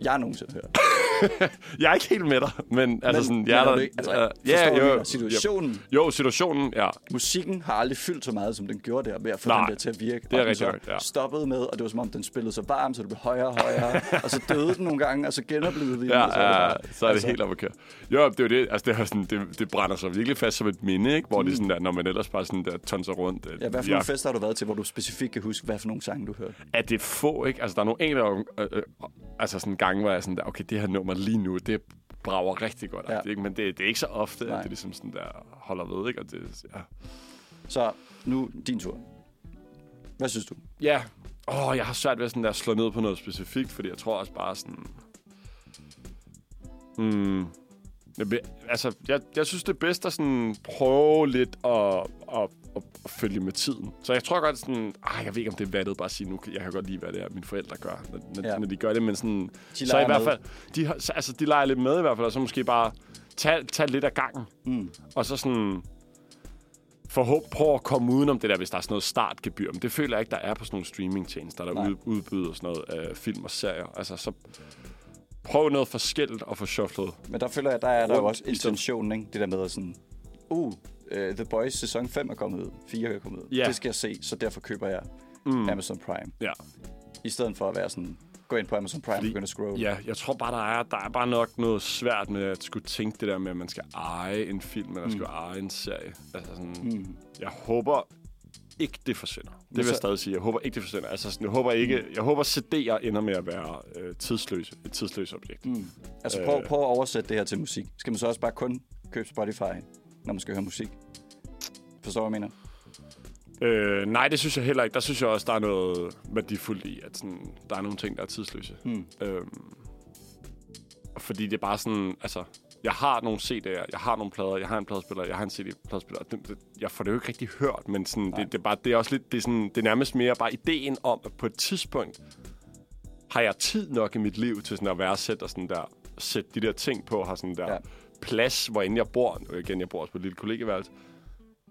jeg nogensinde har hørt. Jeg er ikke helt med dig, men altså men, sådan... Jeg er er der, ikke, altså, ja, jo, situationen, jo, situationen, ja. musikken har aldrig fyldt så meget, som den gjorde der, ved at få Nej, den der til at virke. det er og den rigtig så nok, ja. stoppede med, og det var som om, den spillede så varm, så det blev højere og højere. og så døde den nogle gange, og så genoplevede vi den. Ja, og så det ja, så er det altså, helt op at køre. Jo, det er jo det. Altså, det, er sådan, det, det brænder sig virkelig fast som et minde, ikke? Hvor mm. det sådan der, når man ellers bare sådan der tonser rundt. Ja, hvad for nogle fester har du været til, hvor du specifikt kan huske, hvad for nogle sange du hørte? er det få, ikke? Altså, der er nogle enkelte øh, øh, altså sådan gange, hvor jeg sådan der, okay, det her nummer lige nu, det brager rigtig godt. Ja. Ikke? Men det, det er ikke så ofte, Nej. at det ligesom sådan der holder ved, ikke? Og det, ja. Så nu din tur. Hvad synes du? ja. Åh, jeg har svært ved sådan der at slå ned på noget specifikt, fordi jeg tror også bare sådan... Be- altså, jeg, jeg synes, det er bedst at sådan prøve lidt at, at, at, at følge med tiden. Så jeg tror godt sådan... Ej, jeg ved ikke, om det er vattet bare at sige nu. Jeg kan godt lide, hvad det er, mine forældre gør, når, Ja. når de gør det. Men sådan... De så i hvert fald... De, altså, de leger lidt med i hvert fald, og så måske bare tage, tage lidt af gangen. Mm. Og så sådan... Forhåb, prøv at komme udenom det der, hvis der er sådan noget startgebyr. Men det føler jeg ikke, der er på sådan nogle streamingtjenester, der ud, udbyder sådan noget øh, film og serier. Altså, så prøv noget forskelligt og få shufflet. Men der føler jeg, der er der jo også intentionen, ikke? Det der med at sådan, uh, uh, The Boys sæson 5 er kommet ud, 4 er kommet ud. Ja. Det skal jeg se, så derfor køber jeg Mm. Amazon Prime. Ja. I stedet for at være sådan, gå ind på Amazon Prime Fordi- og begynde at scroll. Ja, jeg tror bare, der er, der er bare nok noget svært med at skulle tænke det der med, at man skal eje en film, eller Mm. skal eje en serie. Altså sådan, Mm. jeg håber ikke, det forsvinder. Det vil jeg stadig sige. Jeg håber ikke, det forsvinder. Altså sådan, jeg håber ikke, jeg håber CD'er ender med at være øh, tidsløse. Et tidsløst objekt. Mm. Altså prøv, Øh. prøv at oversætte det her til musik. Skal man så også bare kun købe Spotify, når man skal høre musik? Forstår du, hvad jeg mener? Øh, nej, det synes jeg heller ikke. Der synes jeg også, der er noget værdifuldt i, at sådan, der er nogle ting, der er tidsløse. Mm. Øhm, fordi det er bare sådan, altså, jeg har nogle CD'er, jeg har nogle plader, jeg har en pladespiller, jeg har en CD-pladespiller. Det, det, jeg får det jo ikke rigtig hørt, men sådan, Nej. det, det, er bare, det er også lidt, det er, sådan, det er nærmest mere bare ideen om, at på et tidspunkt har jeg tid nok i mit liv til sådan at værdsætte og sådan der, sætte de der ting på, har sådan der Ja. plads, hvor end jeg bor, nu igen, jeg bor også på et lille kollegeværelse,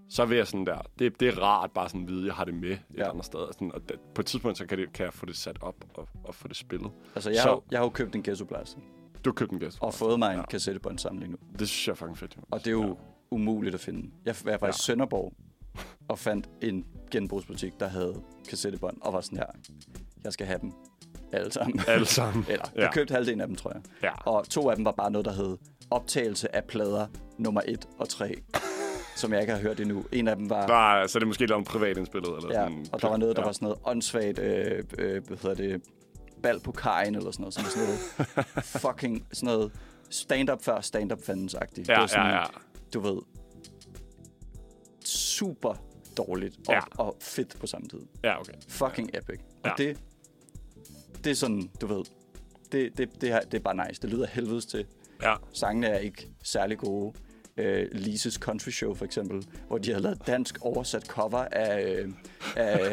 så vil jeg sådan der, det, det er rart bare sådan at vide, at jeg har det med et Ja. andet sted. Sådan, og det, på et tidspunkt, så kan, det, kan jeg få det sat op og, og få det spillet. Altså, jeg, Så- har, jeg har jo købt en Blaster, Du har købt en gæst. og fået mig en Ja. kassettebåndsamling nu. Det synes jeg er fucking fedt. Og det er jo umuligt at finde. Jeg var faktisk i Sønderborg og fandt en genbrugsbutik, der havde kassettebånd, og var sådan her, jeg skal have dem alle sammen. Alle sammen. Eller, Ja. jeg købte halvdelen af dem, tror jeg. Ja. Og to af dem var bare noget, der hed optagelse af plader nummer 1 og 3, som jeg ikke har hørt endnu. En af dem var... Nej, så er det måske lavet en privat indspillet. Eller Ja, sådan, og der var noget, der ja. var sådan noget åndssvagt, øh, øh, hvad hedder det, bal på kajen eller sådan noget, som sådan noget fucking sådan noget stand-up før stand-up det Ja, var sådan, ja, ja. du ved, super dårligt og, Ja. og fedt på samme tid. Ja, okay. Fucking epic. Og Ja. det, det er sådan, du ved, det, det, det, her, det er bare nice. Det lyder helvedes til. Ja. Sangene er ikke særlig gode. Øh, Lises Country Show for eksempel, hvor de har lavet dansk oversat cover af, øh, af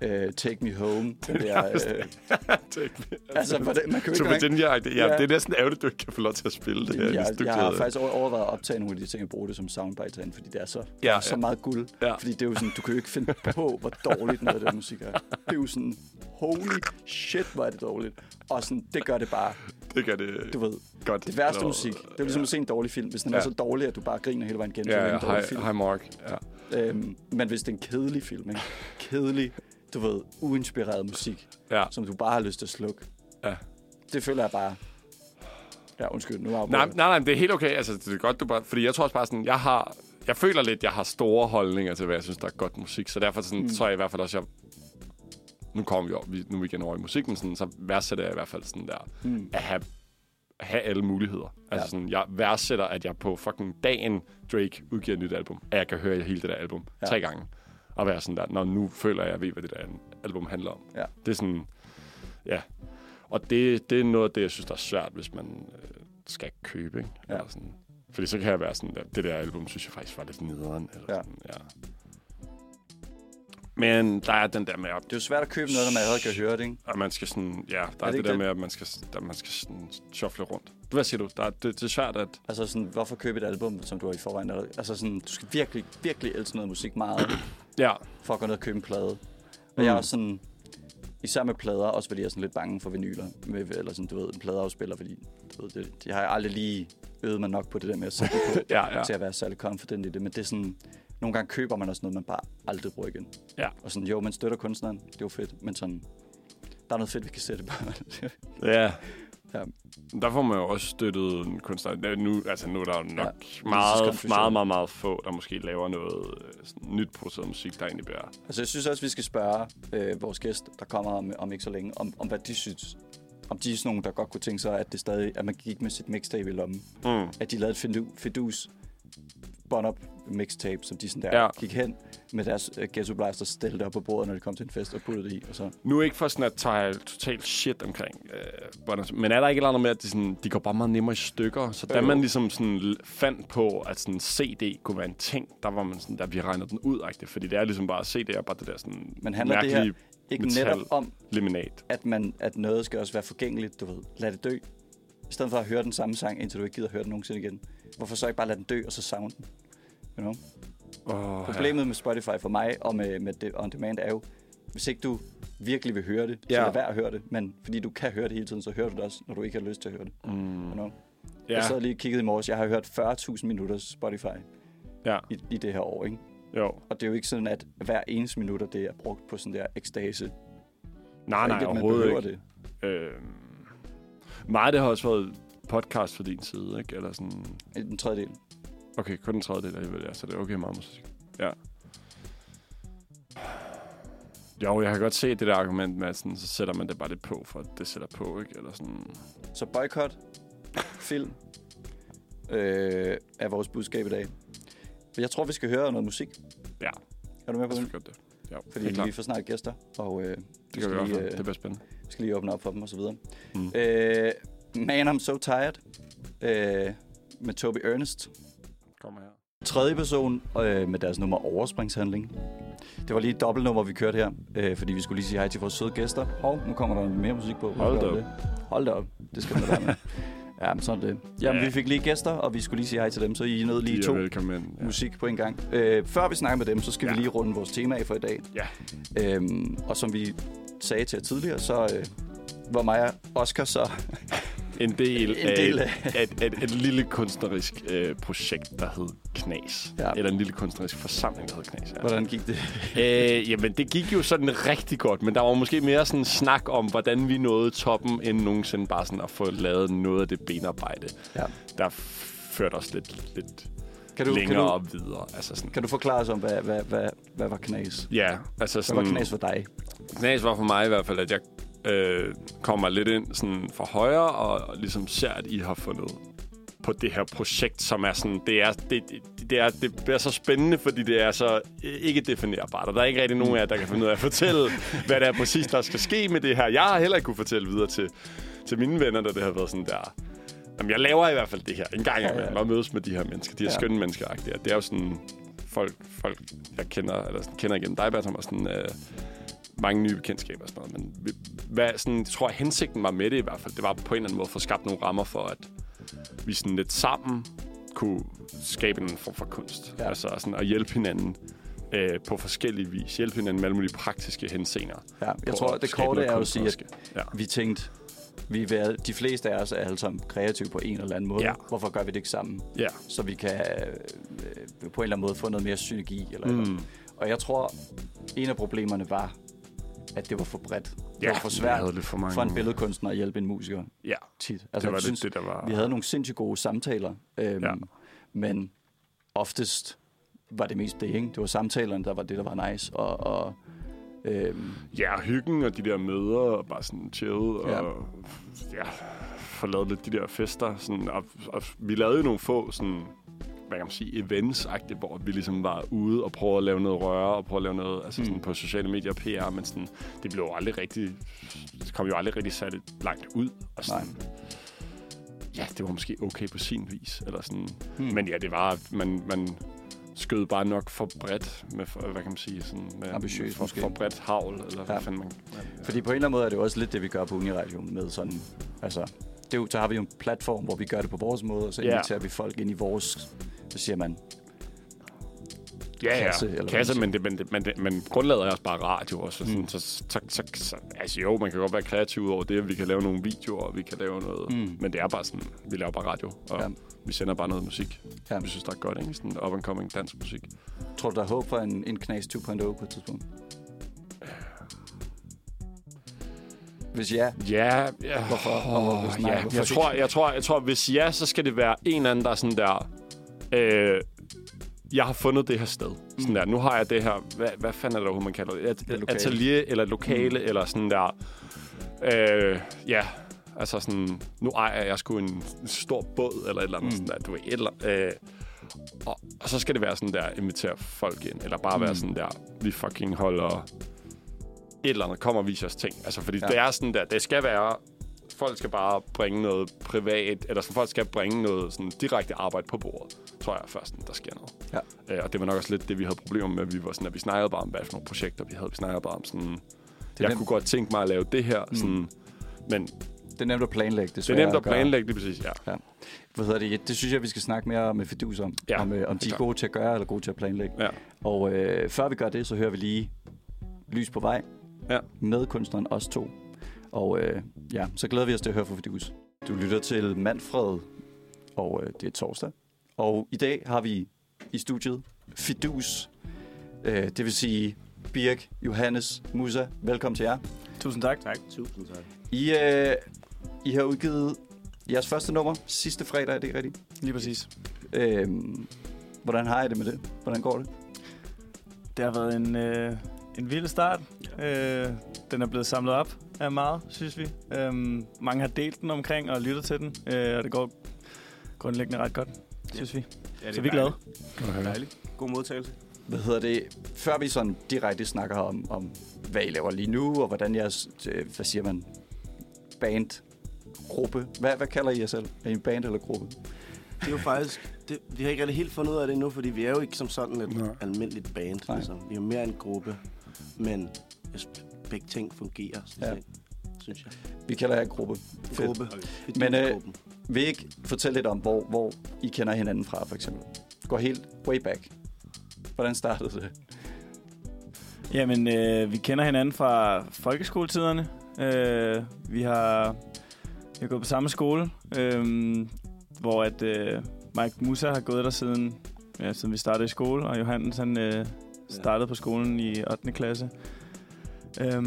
øh, Take Me Home. Den der, øh, altså, hvordan, man kan jo ikke den ja, Ja. det er næsten ærgerligt, at du ikke kan få lov til at spille det her. jeg, jeg, jeg har faktisk over- overvejet at optage nogle af de ting og bruge det som soundbite herinde, fordi det er så, Ja, ja, så ja. meget guld. Ja. Fordi det er jo sådan, du kan jo ikke finde på, hvor dårligt noget af det musik er. Det er jo sådan, holy shit, hvor er det dårligt. Og sådan, det gør det bare, Det gør det du ved, godt. det værste Eller- musik. Det er ligesom at se en dårlig film. Hvis den Ja. er så dårlig, at du bare griner hele vejen igennem, så er Ja, det ja, en dårlig hej, film. hej Mark. Ja. Øhm, men hvis det er en kedelig film, ikke? kedelig, du ved, uinspireret musik, ja. som du bare har lyst til at slukke, Ja. det føler jeg bare... Ja, undskyld, nu Nej, jeg. nej, nej, det er helt okay. Altså, det er godt, du bare... Fordi jeg tror også bare sådan, jeg har... Jeg føler lidt, jeg har store holdninger til, hvad jeg synes, der er godt musik. Så derfor sådan, mm. tror jeg i hvert fald også, jeg... Nu kommer vi, over, vi, nu er vi igen over i musikken, sådan, så værdsætter jeg i hvert fald sådan der, Mm. at have, have alle muligheder. Altså Ja. sådan, jeg værdsætter, at jeg på fucking dagen Drake udgiver et nyt album, at jeg kan høre hele det der album ja. tre gange. Og være sådan der, når nu føler jeg, at jeg ved, hvad det der album handler om. Ja. Det er sådan, ja. Og det, det er noget af det, jeg synes, der er svært, hvis man øh, skal købe, ikke? Ja. Eller sådan. Fordi så kan jeg være sådan, der, det der album, synes jeg faktisk var lidt nederen. Eller Ja. Sådan, ja. Men der er den der med, at Det er jo svært at købe noget, når man allerede kan høre det, ikke? og man skal sådan, ja, der er, det er det, ikke der det? med, at man skal, der, man skal sådan shuffle rundt. Hvad siger du? Der, er- det, det er svært at... Altså sådan, hvorfor købe et album, som du har i forvejen? Altså sådan, du skal virkelig, virkelig elske noget musik meget, Ja, for at gå ned og købe en plade. Og Mm. jeg er også sådan, især med plader, også fordi jeg er sådan lidt bange for vinyler, med, eller sådan, du ved, en pladeafspiller, fordi du ved, det, det har jeg aldrig lige øvet mig nok på det der med at sætte på, ja, ja. til at være særlig confident i det. Men det er sådan, nogle gange køber man også noget, man bare aldrig bruger igen. Ja. Og sådan, jo, man støtter kunstneren, det er jo fedt, men sådan, der er noget fedt, vi kan sætte på. Ja. Ja. Der får man jo også støttet en kunstner. Nu, altså nu er der jo nok Ja, meget, meget, meget, meget få, der måske laver noget øh, sådan, nyt produceret musik, der egentlig bliver... Altså, jeg synes også, vi skal spørge øh, vores gæst, der kommer om, om ikke så længe, om, om hvad de synes. Om de er sådan nogen, der godt kunne tænke sig, at det stadig, at man gik med sit mixtape i lommen. Mm. At de lavede et fidu- fidus bånd-up mixtape, som de sådan der Ja. gik hen med deres uh, ghetto blaster, stillede det op på bordet, når de kom til en fest og puttede det i. Og så. Nu ikke for sådan at tage totalt shit omkring øh, Buttons, men er der ikke et eller andet med, at de, sådan, de går bare meget nemmere i stykker? Så da Jo. man ligesom sådan fandt på, at sådan CD kunne være en ting, der var man sådan, der vi regnede den ud -agtigt, fordi det er ligesom bare CD er bare det der sådan Men handler det mærkelige Ikke Metal. netop om, laminat. at, man, at noget skal også være forgængeligt, du ved. Lad det dø. I stedet for at høre den samme sang, indtil du ikke gider høre den nogensinde igen. Hvorfor så ikke bare lade den dø, og så savne den? You know? Oh, Problemet med Spotify for mig og med, med det on demand er jo, hvis ikke du virkelig vil høre det, så Ja. lad være at høre det. Men fordi du kan høre det hele tiden, så hører du det også, når du ikke har lyst til at høre det. Mm, You know? ja, Jeg sad lige og kiggede i morges. Jeg har hørt 40.000 minutter Spotify ja, i, i det her år. Ikke? jo. Og det er jo ikke sådan, at hver eneste minutter, det er brugt på sådan der ekstase. Nej, Og nej, ikke, overhovedet ikke. Øh, meget det har også været podcast for din side, ikke? Eller sådan... det. En tredjedel. Okay, kun en tredjedel alligevel, ja, så det er okay meget musik. Ja. Jo, jeg kan godt se det der argument med, at sådan, så sætter man det bare lidt på, for at det sætter på, ikke? Eller sådan... Så boykot, film, øh, er vores budskab i dag. Jeg tror, vi skal høre noget musik. Ja. Er du med på det? godt det. Ja, Fordi vi får snart gæster, og øh, Det kan vi lige, øh, Det bliver spændende. vi skal lige åbne op for dem og så videre. Mm. Øh, Man, I'm So Tired øh, med Toby Ernest. Kommer her. Tredje person øh, med deres nummer Overspringshandling. Det var lige et dobbeltnummer, vi kørte her, øh, fordi vi skulle lige sige hej til vores søde gæster. Hov, nu kommer der mere musik på. Hold da op. Det. Hold da op. Det skal man være med. Ja, men sådan det. Jamen, Ja. vi fik lige gæster, og vi skulle lige sige hej til dem, så I nåede lige to ind. Ja. musik på en gang. Øh, før vi snakker med dem, så skal ja. Ja. vi lige runde vores tema af for i dag. Ja. Øhm, og som vi sagde til jer tidligere, så øh, var mig og Oscar så En del, En del af, af et, et, et lille kunstnerisk øh, projekt, der hed Knas. Ja. Eller en lille kunstnerisk forsamling, der hed Knas. Ja. Hvordan gik det? Øh, jamen, det gik jo sådan rigtig godt, men der var måske mere sådan snak om, hvordan vi nåede toppen, end nogensinde bare sådan at få lavet noget af det benarbejde. Ja. Der førte os lidt, lidt Kan du, kan, længere du, og videre. Altså sådan, kan du forklare os om, hvad, hvad, hvad, hvad var knas? ja, altså Hvad sådan... var knas for dig? Knas var for mig i hvert fald, at jeg øh, kommer lidt ind sådan fra højre, og, og ligesom ser, at I har fundet på det her projekt, som er sådan, det er, det, det, det er, det er så spændende, fordi det er så ikke definerbart, og der er ikke rigtig nogen af jer, der kan finde ud af at fortælle, hvad det er præcis, der skal ske med det her. Jeg har heller ikke kunne fortælle videre til, til mine venner, da det har været sådan der, Jamen, jeg laver i hvert fald det her en gang imellem, og mødes med de her mennesker, de her Ja. skønne mennesker. Det er jo sådan, folk, folk jeg kender, eller sådan, kender igennem dig, Bertram, og sådan, øh, mange nye bekendtskaber og sådan noget. Men hvad, sådan, jeg tror, at hensigten var med det i hvert fald, det var på en eller anden måde at få skabt nogle rammer for, at vi sådan lidt sammen kunne skabe en form for kunst. Ja. Altså sådan at hjælpe hinanden øh, på forskellige vis. Hjælpe hinanden med alle mulige praktiske henseender. Ja, jeg tror, at det korte er jo at sige, at. Ja. vi tænkte, vi er, ved- de fleste af os er alle sammen kreative på en eller anden måde. Ja. Hvorfor gør vi det ikke sammen? Ja. Så vi kan øh, på en eller anden måde få noget mere synergi. Eller Mm. mm. Og jeg tror, en af problemerne var, at det var for bredt. Det Ja, var for svært havde lidt for mange. for en billedkunstner at hjælpe en musiker Ja, tit. altså, det var jeg synes, det, der var... vi havde nogle sindssygt gode samtaler, øhm, Ja. men oftest var det mest det, ikke? Det var samtalerne, der var det, der var nice. Og, og øhm, Ja, hyggen og de der møder, og bare sådan chill, og Ja. ja, få lavet lidt de der fester. Sådan, og, og vi lavede jo nogle få sådan, hvad kan man sige, events hvor vi ligesom var ude og prøvede at lave noget røre, og prøve at lave noget altså sådan Mm. på sociale medier og PR, men sådan, det blev aldrig rigtig, det kom jo aldrig rigtig sat langt ud. Og sådan, ja, det var måske okay på sin vis, eller sådan. Hmm. Men ja, det var, man, man skød bare nok for bredt, med, for, hvad kan man sige, sådan, med, Ambitiøst for, måske. for bredt havl, eller ja. Ja. hvad fanden man... Fordi på en eller anden måde er det også lidt det, vi gør på Uniradioen med sådan, altså, det er så har vi jo en platform, hvor vi gør det på vores måde, og så Ja. inviterer vi folk ind i vores, så siger man, ja, ja. kasse, eller kasse, men, det, men, det, men, det, men grundlaget er også bare radio også. Sådan, Mm. så, så, så, så, så, altså jo, man kan godt være kreativ over det, og vi kan lave nogle videoer, og vi kan lave noget, Mm. men det er bare sådan, vi laver bare radio, og Ja. vi sender bare noget musik. Ja. Vi synes, der er godt, ikke? Sådan up and coming dansk musik. tror du, der er håb for en, en Knas 2.0 på et tidspunkt? Hvis ja, Ja, ja. Hvorfor? Og hvis nej, ja. hvorfor Jeg, tror, jeg, tror, jeg tror, hvis ja, så skal det være en eller anden, der er sådan der... Øh, jeg har fundet det her sted. Sådan Mm. der, nu har jeg det her... Hvad, hvad fanden er det man kalder det? Et, Det er et lokale. atelier eller et lokale, mm. eller sådan der... Øh, ja, altså sådan... Nu ejer jeg sgu en stor båd, eller et eller andet. Mm. Mm. Sådan der, du ved, et eller, øh, Og, og så skal det være sådan der, invitere folk ind, eller bare mm. være sådan der, vi fucking holder et eller andet, kommer og viser os ting. Altså, fordi ja. det er sådan der, det skal være, folk skal bare bringe noget privat, eller så folk skal bringe noget sådan direkte arbejde på bordet, tror jeg først, der sker noget. Ja. Øh, og det var nok også lidt det, vi havde problemer med. Vi var sådan, at vi snakkede bare om, hvad for nogle projekter vi havde. Vi snakkede bare om sådan, jeg nemt. kunne godt tænke mig at lave det her, mm. sådan, men Det er nemt at planlægge. det er svære nemt at gøre. planlægge det præcis, ja. Hvad hedder det? Det synes jeg, vi skal snakke mere med Fidus om. Ja, om, øh, om det de er er gode til at gøre, eller gode til at planlægge. Ja. Og øh, før vi gør det, så hører vi lige Lys på vej. Ja. Med kunstneren os to. Og øh, ja, så glæder vi os til at høre fra Fidus. Du lytter til Manfred, og øh, det er torsdag. Og i dag har vi i studiet Fidus. Øh, det vil sige Birk, Johannes, Musa. Velkommen til jer. Tusind tak. Tak. Tusind tak. I, øh, I har udgivet jeres første nummer sidste fredag, er det ikke rigtigt? Lige præcis. Øhm, hvordan har I det med det? Hvordan går det? Det har været en, øh, en vild start. Øh, den er blevet samlet op af meget, synes vi. Øhm, mange har delt den omkring og lyttet til den, øh, og det går grundlæggende ret godt, synes vi. Ja, Så vi er glade. Dejligt. God modtagelse. Hvad hedder det? Før vi sådan direkte snakker om, om hvad I laver lige nu, og hvordan jeres, øh, hvad siger man, band, gruppe. Hvad, hvad kalder I jer selv? Er I en band eller gruppe? Det er jo faktisk... Det, vi har ikke rigtig helt fundet ud af det endnu, fordi vi er jo ikke som sådan et Nej. almindeligt band. Nej. Ligesom. Vi er jo mere en gruppe, men begge ting fungerer, så Ja. ja. synes jeg. Vi kalder jer gruppe. Fedt. gruppe. Vi Men, øh. Vil I ikke fortælle lidt om, hvor, hvor I kender hinanden fra, for eksempel? Gå helt way back. Hvordan startede det? Jamen, øh, vi kender hinanden fra folkeskoletiderne. Øh, vi har vi har gået på samme skole, øh, hvor at øh, Mike Musa har gået der siden, ja, siden vi startede i skole, og Johannes han øh, startede på skolen i 8. klasse. Øh,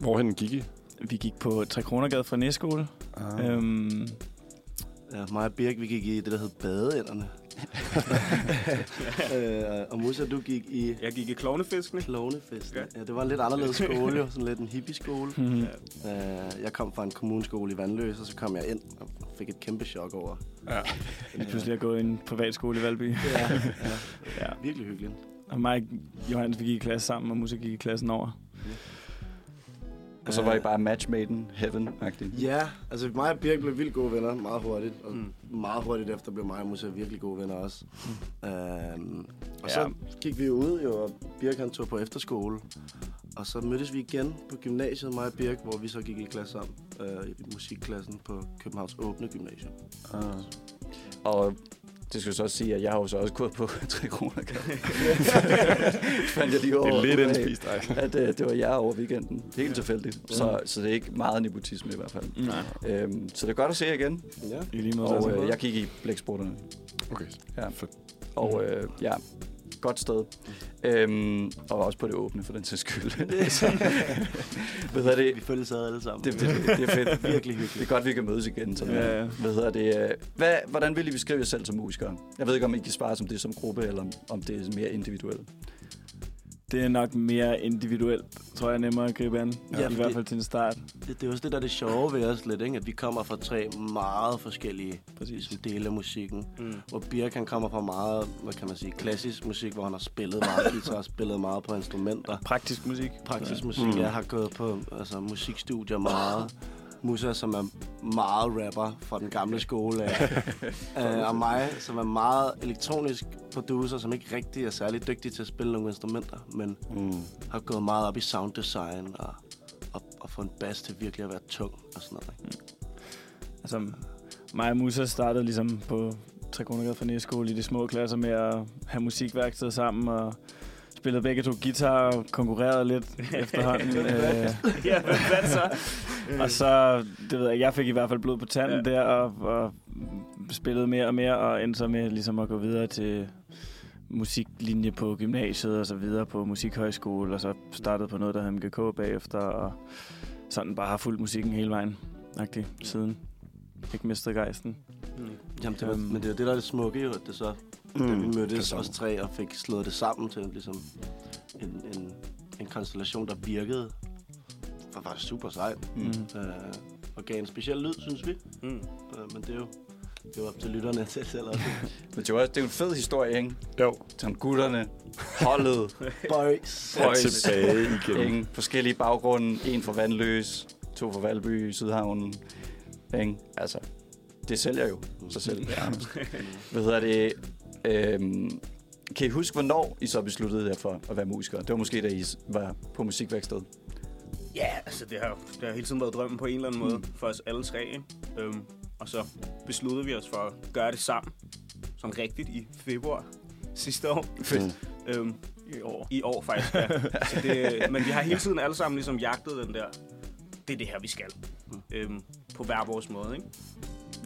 Hvorhen gik I? vi gik på 3 Kronergade fra Næskole. Ah. Øhm, Ja, mig og Birk, vi gik i det, der hed Badeænderne. øh, og Musa, du gik i Jeg gik i klovnefiskene. Klovnefesten. Ja. Ja. ja, det var en lidt anderledes skole, jo. Sådan lidt en hippie-skole. mhm. Øh, jeg kom fra en kommuneskole i Vandløs, og så kom jeg ind og fik et kæmpe chok over. Ja. Lige pludselig at gå i en privatskole i Valby. Ja, ja. Ja. Virkelig hyggeligt. Og mig og Johannes, vi gik i klasse sammen, og Musa gik i klassen over. Og så var I bare match made in heaven-agtigt. Ja, altså mig og Birk blev vildt gode venner meget hurtigt. Og Mm. meget hurtigt efter blev mig og Musa virkelig gode venner også. Mm. Øhm, og Ja. så gik vi ud, jo, og Birk han tog på efterskole. Og så mødtes vi igen på gymnasiet, mig og Birk, hvor vi så gik i klasse sammen. Øh, I musikklassen på Københavns Åbne Gymnasium. Ah. Og det skal jeg så også sige, at jeg har jo så også gået på 3 kroner. Fandt jeg lige over. Det er lidt indspist, ej. At øh, det var jer over weekenden. Helt tilfældigt. Så, så det er ikke meget nepotisme i hvert fald. Nej. Øhm, så det er godt at se jer igen. Ja. I lige måde. Og altså. øh, jeg gik i blæksprutterne. Okay. Ja. Og øh, ja, godt sted. Øhm, og også på det åbne, for den sags skyld. Hvad hedder det? Vi følges ad alle sammen. Det, det, det, det er fedt. virkelig Det er hyggeligt. godt, vi kan mødes igen. Sådan, Ja, ja. Hvad hedder det? øh, Hvad, hvordan vil I beskrive jer selv som musikere? Jeg ved ikke, om I kan svare som det som gruppe, eller om, om det er mere individuelt. Det er nok mere individuelt, tror jeg, nemmere at gribe an. Ja, Ja, I fordi- hvert fald til en start. Det, det er også det, der er det sjove ved os lidt, ikke? at vi kommer fra tre meget forskellige Præcis. ligesom, dele af musikken. Mm. Hvor Birk han kommer fra meget, hvad kan man sige, klassisk musik, hvor han har spillet meget guitar, spillet meget på instrumenter. Praktisk musik. Praktisk musik, Mm. mm. jeg har gået på altså, musikstudier meget. Musa, som er meget rapper fra den gamle skole uh, og mig, som er meget elektronisk producer, som ikke rigtig er særlig dygtig til at spille nogle instrumenter, men Mm. har gået meget op i sounddesign og, og, og få en bass til virkelig at være tung og sådan noget. Ikke? Altså, mig og Musa startede ligesom på Trekonergade fra Næskole i de små klasser med at have musikværksted sammen og spillede begge to guitar og konkurrerede lidt efterhånden. øh, Ja, hvad, så? og så, det ved jeg, jeg fik i hvert fald blod på tanden Ja. der og, og spillede mere og mere og endte så med ligesom at gå videre til musiklinje på gymnasiet og så videre på musikhøjskole og så startede på noget, der hed MGK bagefter og sådan bare har fulgt musikken hele vejen agtigt siden. Ikke mistet gejsten. Jamen, det var, Øhm. men det er det, der er det smukke jo, at det så, mm. da vi mødtes os tre og fik slået det sammen til ligesom en, en, en konstellation, der virkede, var, var super sejt. Mm. Øh, og gav en speciel lyd, synes vi. Mm. Øh, men det er jo det var op til lytterne til selv også. Men det er, jo også, det er jo en fed historie, ikke? Jo. Sådan gutterne, holdet, Boys. Er Boys. tilbage igen. ikke? forskellige baggrunde. En fra Vandløs, to fra Valby, Sydhavnen. Ikke? Altså, det sælger jo sig selv. Ja. Hvad hedder det? Øhm, kan I huske, hvornår I så besluttede jer for at være musikere? Det var måske, da I var på musikværkstedet. Ja, altså det har, det har hele tiden været drømmen på en eller anden måde for os alle tre. Ikke? Øhm, og så besluttede vi os for at gøre det sammen. Sådan rigtigt i februar sidste år. Fedt. Øhm, I år. I år faktisk, ja. så det, men vi har hele tiden alle sammen ligesom jagtet den der, det er det her, vi skal. Øhm, på hver vores måde, ikke?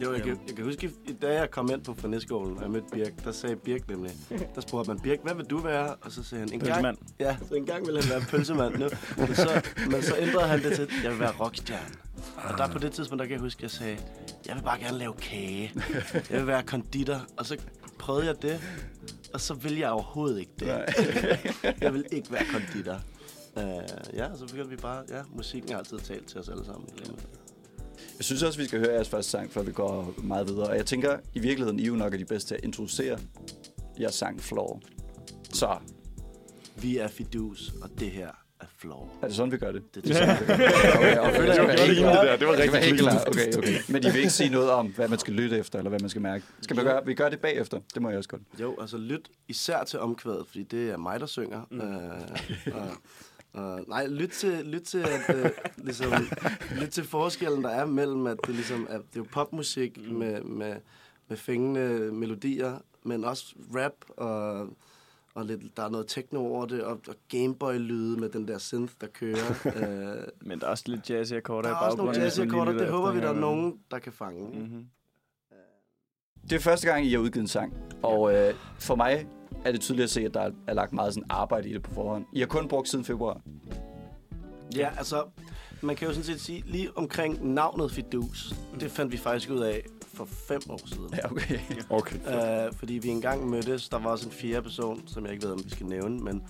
Jo, jeg kan, jeg kan huske, da jeg kom ind på Forneskolen, og jeg mødte Birk, der sagde Birk nemlig, der spurgte man, Birk, hvad vil du være? Og så sagde han, en gang, Pølsemand. ja, så en gang ville han være pølsemand nu. Men så, men så ændrede han det til, jeg vil være rockstjerne. Og der på det tidspunkt, der kan jeg huske, jeg sagde, jeg vil bare gerne lave kage. Jeg vil være konditor. Og så prøvede jeg det, og så vil jeg overhovedet ikke det. jeg vil ikke være konditor. Uh, ja, så begyndte vi bare, ja, musikken har altid talt til os alle sammen. Jeg synes også, vi skal høre jeres første sang, før vi går meget videre. Og jeg tænker, i virkeligheden, I er jo nok er de bedste til at introducere jeres sang Floor. Så Vi er fidus, og det her er floor. er det sådan, vi gør det? Det er det, sådan, vi gør. Okay, og Det var det var det der. Det var Det var rigtig helt klart. Okay, okay. Men de vil ikke sige noget om, hvad man skal lytte efter, eller hvad man skal mærke. Skal man gøre, vi gør det bagefter. Det må jeg også godt. Jo, altså lyt især til omkvædet, fordi det er mig, der synger. Mm. Øh, og, og, nej, lyt til, lyt til, at, øh, ligesom, lyt til forskellen, der er mellem, at det, ligesom, at det er jo popmusik mm. med, med, med fængende melodier, men også rap, og, og lidt, der er noget techno over det, og, og Gameboy-lyde med den der synth, der kører. øh, Men der er også lidt jazzy akkorder der i er også nogle baggrunden. jazzy-akkorder, det håber vi, der er nogen, der kan fange. Mm. Mhm. Det er første gang, I har udgivet en sang. Og øh, for mig er det tydeligt at se, at der er lagt meget sådan arbejde i det på forhånd. I har kun brugt siden februar. Ja, altså, man kan jo sådan set sige, lige omkring navnet Fidus, det fandt vi faktisk ud af for fem år siden. Ja, okay. Okay. Uh, fordi vi engang mødtes, der var også en fjerde person, som jeg ikke ved, om vi skal nævne, men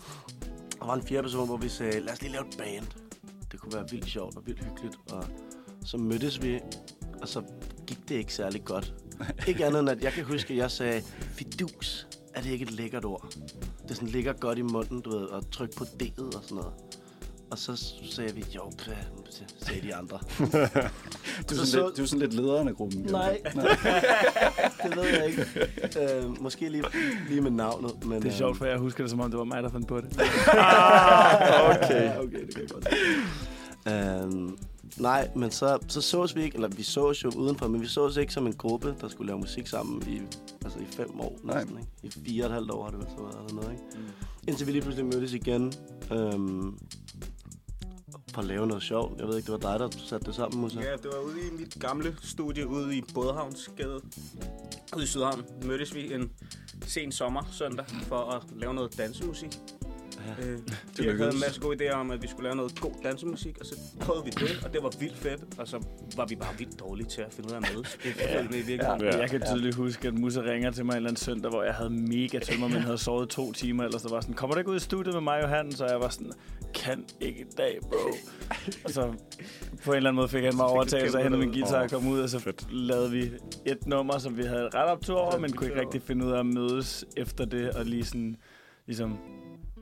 der var en fjerde person, hvor vi sagde, lad os lige lave et band. Det kunne være vildt sjovt og vildt hyggeligt. Og så mødtes vi, og så gik det ikke særlig godt. ikke andet end, at jeg kan huske, at jeg sagde, Fidus, er det ikke et lækkert ord? Det sådan ligger godt i munden, du ved, og tryk på D'et og sådan noget. Og så sagde vi, jo, hvad, sagde de andre. Du er, Så- sådan lidt, du er sådan lidt lederen af gruppen. Nej, det ved jeg ikke. Uh, måske lige, lige med navnet. Men, Det er sjovt, for jeg husker det, som om det var mig, der fandt på det. okay. okay, det kan jeg godt se. Nej, men så, så sås vi ikke, eller vi sås jo udenfor, men vi sås ikke som en gruppe, der skulle lave musik sammen i, altså i fem år Nej. næsten, ikke? I fire og et halvt år har det vel så været, eller noget, ikke? Indtil vi lige pludselig mødtes igen, øhm, for at lave noget sjovt. Jeg ved ikke, det var dig, der satte det sammen, Musa? Ja, det var ude i mit gamle studie ude i Bådehavnsgade. Ude i Sydhavn mødtes vi en sen sommer søndag for at lave noget dansemusik. Ja. Øh, Det vi havde en masse gode idéer om, at vi skulle lave noget god dansemusik, og så prøvede vi det, og det var vildt fedt, og så var vi bare vildt dårlige til at finde ud af at mødes. Efterfølgende i virkeligheden. Ja. Jeg kan tydeligt huske, at Musa ringer til mig en eller anden søndag, hvor jeg havde mega tømmer, men havde sovet to timer, ellers der var sådan, kommer du ikke ud i studiet med mig og Johan? Så jeg var sådan, kan ikke i dag, bro. og så på en eller anden måde fik han mig overtaget, så jeg hentede min guitar og kom ud, og så Fedt. lavede vi et nummer, som vi havde ret optur over, men kunne ikke rigtig finde ud af at mødes efter det, og lige sådan, ligesom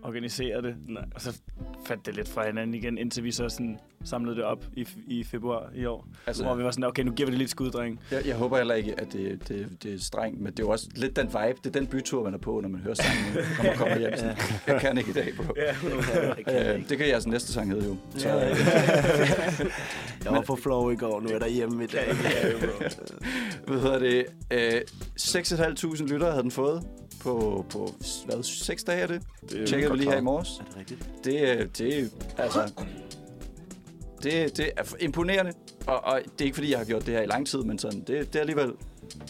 organisere det. Nej. Og så fandt det lidt fra hinanden igen, indtil vi så sådan samlede det op i, i februar i år. Altså- Altså, hvor vi var sådan, okay, nu giver vi det lidt skud, dreng. Jeg, jeg håber heller ikke, at det, det, det er strengt, men det er jo også lidt den vibe, det er den bytur, man er på, når man hører sangen, når man kommer hjem. Sådan, jeg kan ikke i dag, bro. Ja, Jeg kan Øh, det kan jeres næste sang hedde jo. Så, Ja. Jeg var på flow i går, nu er jeg derhjemme i dag. hvad hedder det? Øh, 6.500 lyttere havde den fået på, på hvad, 6 dage er det? Det er Tjekkede vi lige her i morges. Er det rigtigt? Det, øh, det er altså... Det, det er imponerende, og, og det er ikke fordi, jeg har gjort det her i lang tid, men sådan, det, det er alligevel,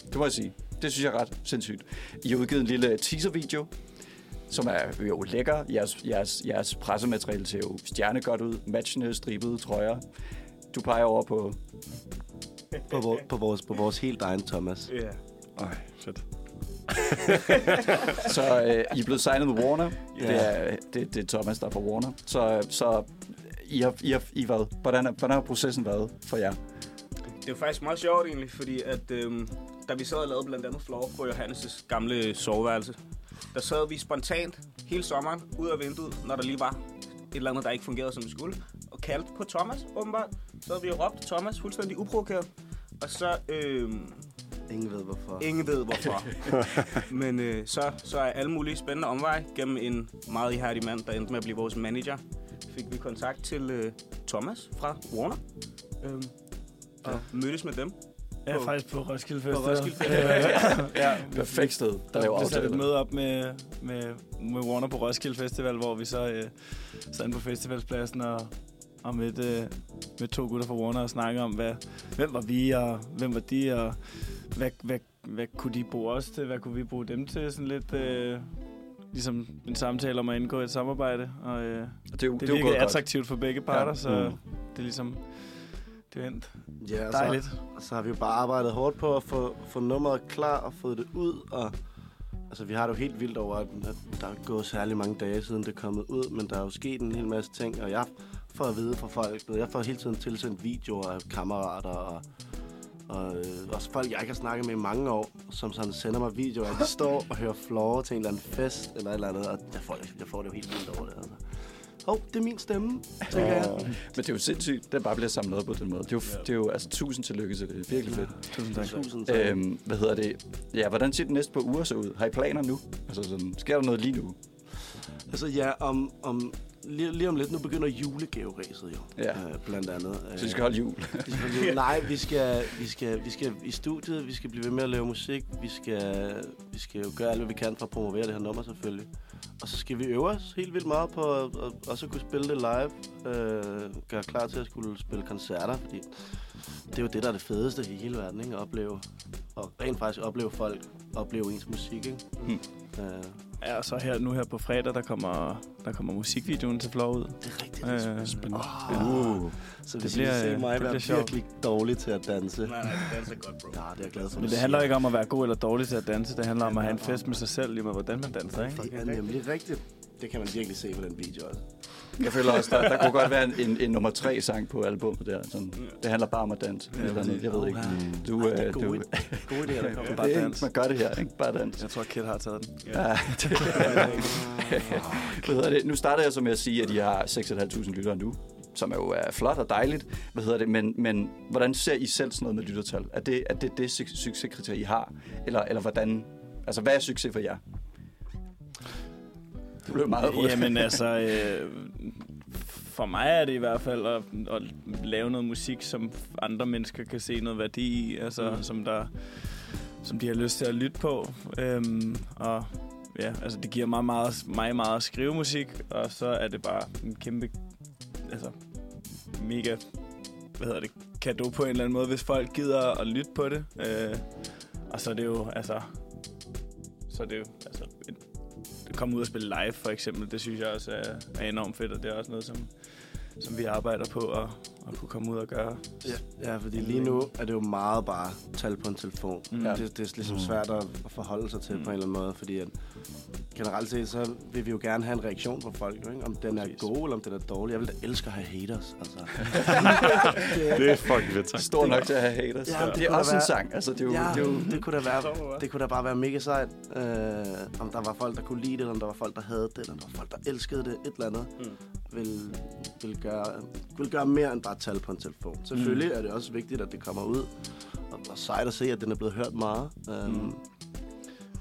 det må jeg sige, det synes jeg er ret sindssygt. I har udgivet en lille teaser-video, som er jo lækker. Jeres, jeres, jeres pressemateriale ser jo stjernegodt ud, matchende, stribede trøjer. Du peger over på... På, vor, på, vores, på vores helt egen Thomas. Ja. Ej, fedt. Så øh, I er blevet signet med Warner. Ja. Det, er, det, det er Thomas, der er fra Warner. Så, så I har, I har, I hvad? Hvordan, er, hvordan har processen været for jer? det er faktisk meget sjovt egentlig, fordi at øhm, da vi sad og lavede blandt andet Floor på Johannes' gamle soveværelse, der sad vi spontant hele sommeren ud af vinduet, når der lige var et eller andet, der ikke fungerede, som det skulle, og kaldte på Thomas, åbenbart. Så havde vi råbt Thomas fuldstændig uprovokeret. Og så, øhm, Ingen ved hvorfor. ingen ved hvorfor. Men øh, så, så er alle mulige spændende omveje gennem en meget ihærdig mand, der endte med at blive vores manager. Fik vi kontakt til øh, Thomas fra Warner. Øhm, og ja. mødtes med dem. Ja, På- faktisk på Roskilde På Festival. Roskilde Festival. ja, Perfekt sted. Der Der laver blev sat et møde op med, med, med Warner på Roskilde Festival, hvor vi så øh, sad på festivalspladsen og, og mødte øh, med to gutter fra Warner og snakkede om, hvad, hvem var vi, og hvem var de, og hvad, hvad, hvad kunne de bruge os til, hvad kunne vi bruge dem til, sådan lidt... Øh, ligesom en samtale om at indgå i et samarbejde, og øh, Det er jo, det, det er virkede gået godt. attraktivt for begge parter, Ja. så Mm. det er ligesom, det er endt Ja, dejligt. Så, og så har vi jo bare arbejdet hårdt på at få, få nummeret klar og fået det ud. Og, altså, vi har det jo helt vildt over, at, at der er gået særlig mange dage siden det er kommet ud, men der er jo sket en hel masse ting, og jeg får at vide fra folk, jeg får hele tiden tilsendt videoer af kammerater og og øh, også folk, jeg ikke har snakket med i mange år, som sådan sender mig videoer, at de står og hører floor til en eller anden fest, eller et eller andet, og jeg får, det- jeg får det jo helt vildt over det, altså. Hov, oh, det er min stemme, tænker jeg. Men det er jo sindssygt, den bare bliver samlet op på den måde. Det er jo, Ja. det er jo altså tusind tillykke til det. Det er virkelig fedt. Tusind tak. Tusind tak. Øhm, hvad hedder det? Ja, hvordan ser det næste på uger så ud? Har I planer nu? Altså sådan, sker der noget lige nu? Altså ja, om, om, lige, lige om lidt, nu begynder julegaveræset jo, Ja. øh, blandt andet. Så I skal holde jul. Vi skal holde jul. Nej, vi skal, vi, skal, vi skal i studiet, vi skal blive ved med at lave musik, vi skal, vi skal jo gøre alt, hvad vi kan for at promovere det her nummer selvfølgelig. Og så skal vi øve os helt vildt meget på at, at også kunne spille det live, øh, gøre klar til at skulle spille koncerter, fordi det er jo det, der er det fedeste i hele verden, ikke? At opleve, og rent faktisk opleve folk, opleve ens musik, ikke? Hmm. Øh, Ja, og så her, nu her på fredag, der kommer, der kommer musikvideoen til Flow ud. det er rigtigt, det er Øh, spændende. ja. Uh. Så hvis Det bliver- I se mig det være bliver virkelig dårlig til at danse, Nej, nej, det danser godt, bro. ja, det er jeg glad for. Men du det handler ikke om at være god eller dårlig til at danse. Det handler om at have en fest med sig selv, lige med hvordan man danser, ikke? Det er nemlig rigtigt. Det kan man virkelig se på den video også. Jeg føler også, der, der kunne godt være en, en, en nummer tre sang på albumet der. Sådan, det handler bare om at danse. Ja, Eller noget, jeg ved ikke. Du, Ej, det er øh, du, gode, gode idéer, der kommer. Bare dans. man gør det her, ikke? Bare dans. Jeg tror, Kid har taget den. Ja, hvad hedder det? Nu starter jeg så med at sige, at I har 6.500 lyttere nu, som er jo er flot og dejligt. Hvad hedder det? Men, men hvordan ser I selv sådan noget med lyttertal? Er det er det, det suc- succeskriterie, I har? Eller, eller hvordan? Altså, hvad er succes for jer? Det blev meget rødt. Jamen altså, øh, for mig er det i hvert fald at, at lave noget musik, som andre mennesker kan se noget værdi i, altså Mm. som, der, som de har lyst til at lytte på. Øhm, og ja, altså det giver mig meget, mig meget at skrive musik, og så er det bare en kæmpe, altså mega, hvad hedder det, kado på en eller anden måde, hvis folk gider at lytte på det. Øh, og så er det jo, altså, så er det jo, altså, komme ud og spille live, for eksempel, det synes jeg også er, er enormt fedt, og det er også noget, som, som vi arbejder på at, at kunne komme ud og gøre. Ja, ja, fordi lige nu er det jo meget bare tal på en telefon. Mm. Mm. Det, det er ligesom Mm. svært at, at forholde sig til mm. På en eller anden måde, fordi at generelt set, så vil vi jo gerne have en reaktion fra folk, jo, ikke? om den er Præcis. god eller om den er dårlig. Jeg vil da elske at have haters, altså. Det er fucking fedt sagt. Stor nok til at have haters. Ja, Ja, det det er også da en være- sang. Altså, det er jo, ja, det er jo, det kunne da være, det kunne da bare være mega sejt, øh, om der var folk, der kunne lide det, eller om der var folk, der havde det, eller om der var folk, der elskede det, et eller andet, Mm. vil, vil, gøre, vil gøre mere end bare tal på en telefon. Selvfølgelig er det også vigtigt, at det kommer ud, og, og sejt at se, at den er blevet hørt meget. Um, Mm.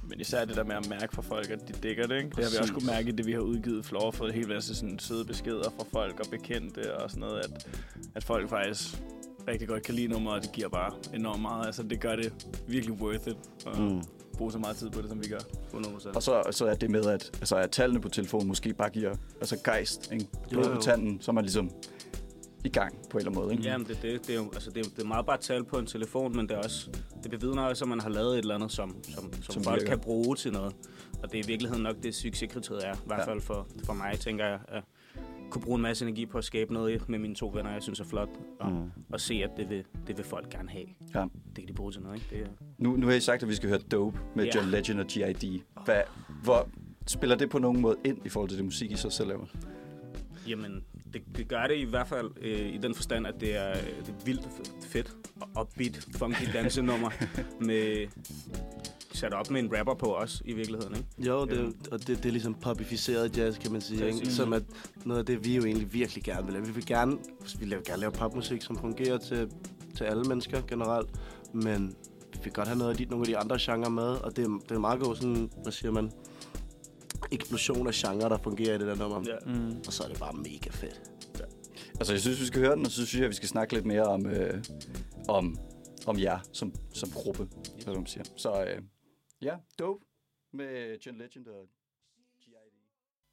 Men især det der med at mærke fra folk, at de dækker det, ikke? Det har vi også kunne mærke i det, vi har udgivet Floor, fået helt masse sådan søde beskeder fra folk og bekendte og sådan noget, at, at folk faktisk rigtig godt kan lide nummer, og det giver bare enormt meget. Altså, det gør det virkelig worth it at Mm. bruge så meget tid på det, som vi gør. 100%. Og så, så er det med, at, altså, at tallene på telefonen måske bare giver altså gejst, ikke? Blod på tanden, så er man ligesom i gang på en eller anden måde, ikke? Jamen, det, det, det, er jo, altså, det, er, det er meget bare tal på en telefon, men det er også, det bevidner også, at man har lavet et eller andet, som, som, som, Som folk virker. kan bruge til noget. Og det er i virkeligheden nok det, succeskriteriet er. I hvert Ja. fald for, for mig, tænker jeg, at kunne bruge en masse energi på at skabe noget med mine to venner, jeg synes er flot. Og, Mm. og se, at det vil, det vil folk gerne have. Ja. Det kan de bruge til noget, ikke? Det er, Nu, nu har I sagt, at vi skal høre Dope med Ja. John Legend og G.I.D. Hvad, hvor, spiller det på nogen måde ind i forhold til det musik, I så selv laver? Jamen, det, det gør det i hvert fald øh, i den forstand, at det er, det er vildt fedt upbeat, funky dansenummer med sat op med en rapper på os i virkeligheden, ikke? Jo, det, og det, det er ligesom popificeret jazz, kan man sige. Ikke? Som er noget af det, vi jo egentlig virkelig gerne vil lave. Vi vil gerne, vi vil gerne lave popmusik, som fungerer til, til alle mennesker generelt. Men vi vil godt have noget af de, nogle af de andre genrer med. Og det, er- det er meget god sådan, hvad siger man, eksplosion af genre, der fungerer i det der nummer. Ja. Mm. Og så er det bare mega fedt. Altså, jeg synes, vi skal høre den, og så synes jeg, at vi skal snakke lidt mere om, øh, om, om jer som, som gruppe, hvad man siger. Så øh, ja, dope med John Legend og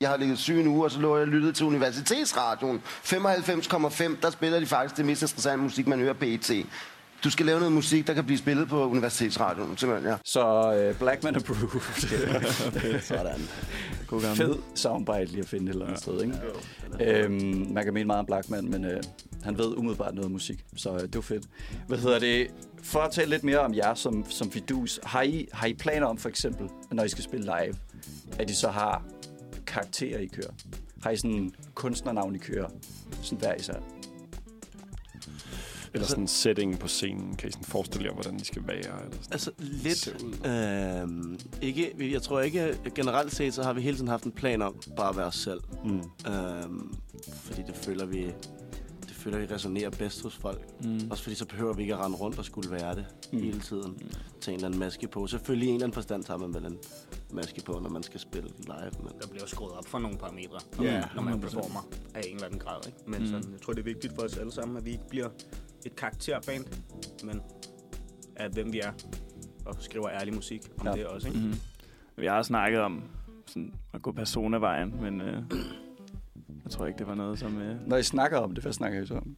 Jeg har ligget syg en uge, og så lå jeg og lyttede til Universitetsradioen. 95,5, der spiller de faktisk det mest interessante musik, man hører på ET. Du skal lave noget musik, der kan blive spillet på Universitetsradioen, simpelthen, ja. Så øh, Blackman Approved. Sådan. God gammel. Fed soundbite lige at finde et eller andet sted, ikke? Øhm, man kan mene meget om Blackman, men øh, han ved umiddelbart noget musik, så øh, det var fedt. Hvad hedder det? For at tale lidt mere om jer som, som fidus, har I, har I planer om for eksempel, når I skal spille live, at I så har karakterer i kører? Har I sådan en kunstnernavn i kører? Sådan hver især? Eller sådan en setting på scenen. Kan I sådan forestille jer, hvordan de skal være? Eller sådan. Altså lidt. Øhm, ikke, jeg tror ikke, generelt set, så har vi hele tiden haft en plan om bare at være os selv. Mm. Øhm, fordi det føler vi, føler vi resonerer bedst hos folk. Mm. Også fordi så behøver vi ikke at rende rundt og skulle være det Mm. hele tiden. Mm. Tage en eller anden maske på. Selvfølgelig i en eller anden forstand tager man vel en maske på, når man skal spille live. Men Der bliver skruet op for nogle parametre, når, Ja, man, når man 100%. performer af en eller anden grad. Ikke? Men Mm. sådan, jeg tror, det er vigtigt for os alle sammen, at vi ikke bliver et karakterband, men af hvem vi er, og skriver ærlig musik om Ja. det også. Ikke? Mm. Vi har snakket om sådan, at gå personavejen, men øh, jeg tror ikke, det var noget, som... Øh, Når I snakker om det, hvad snakker I så om?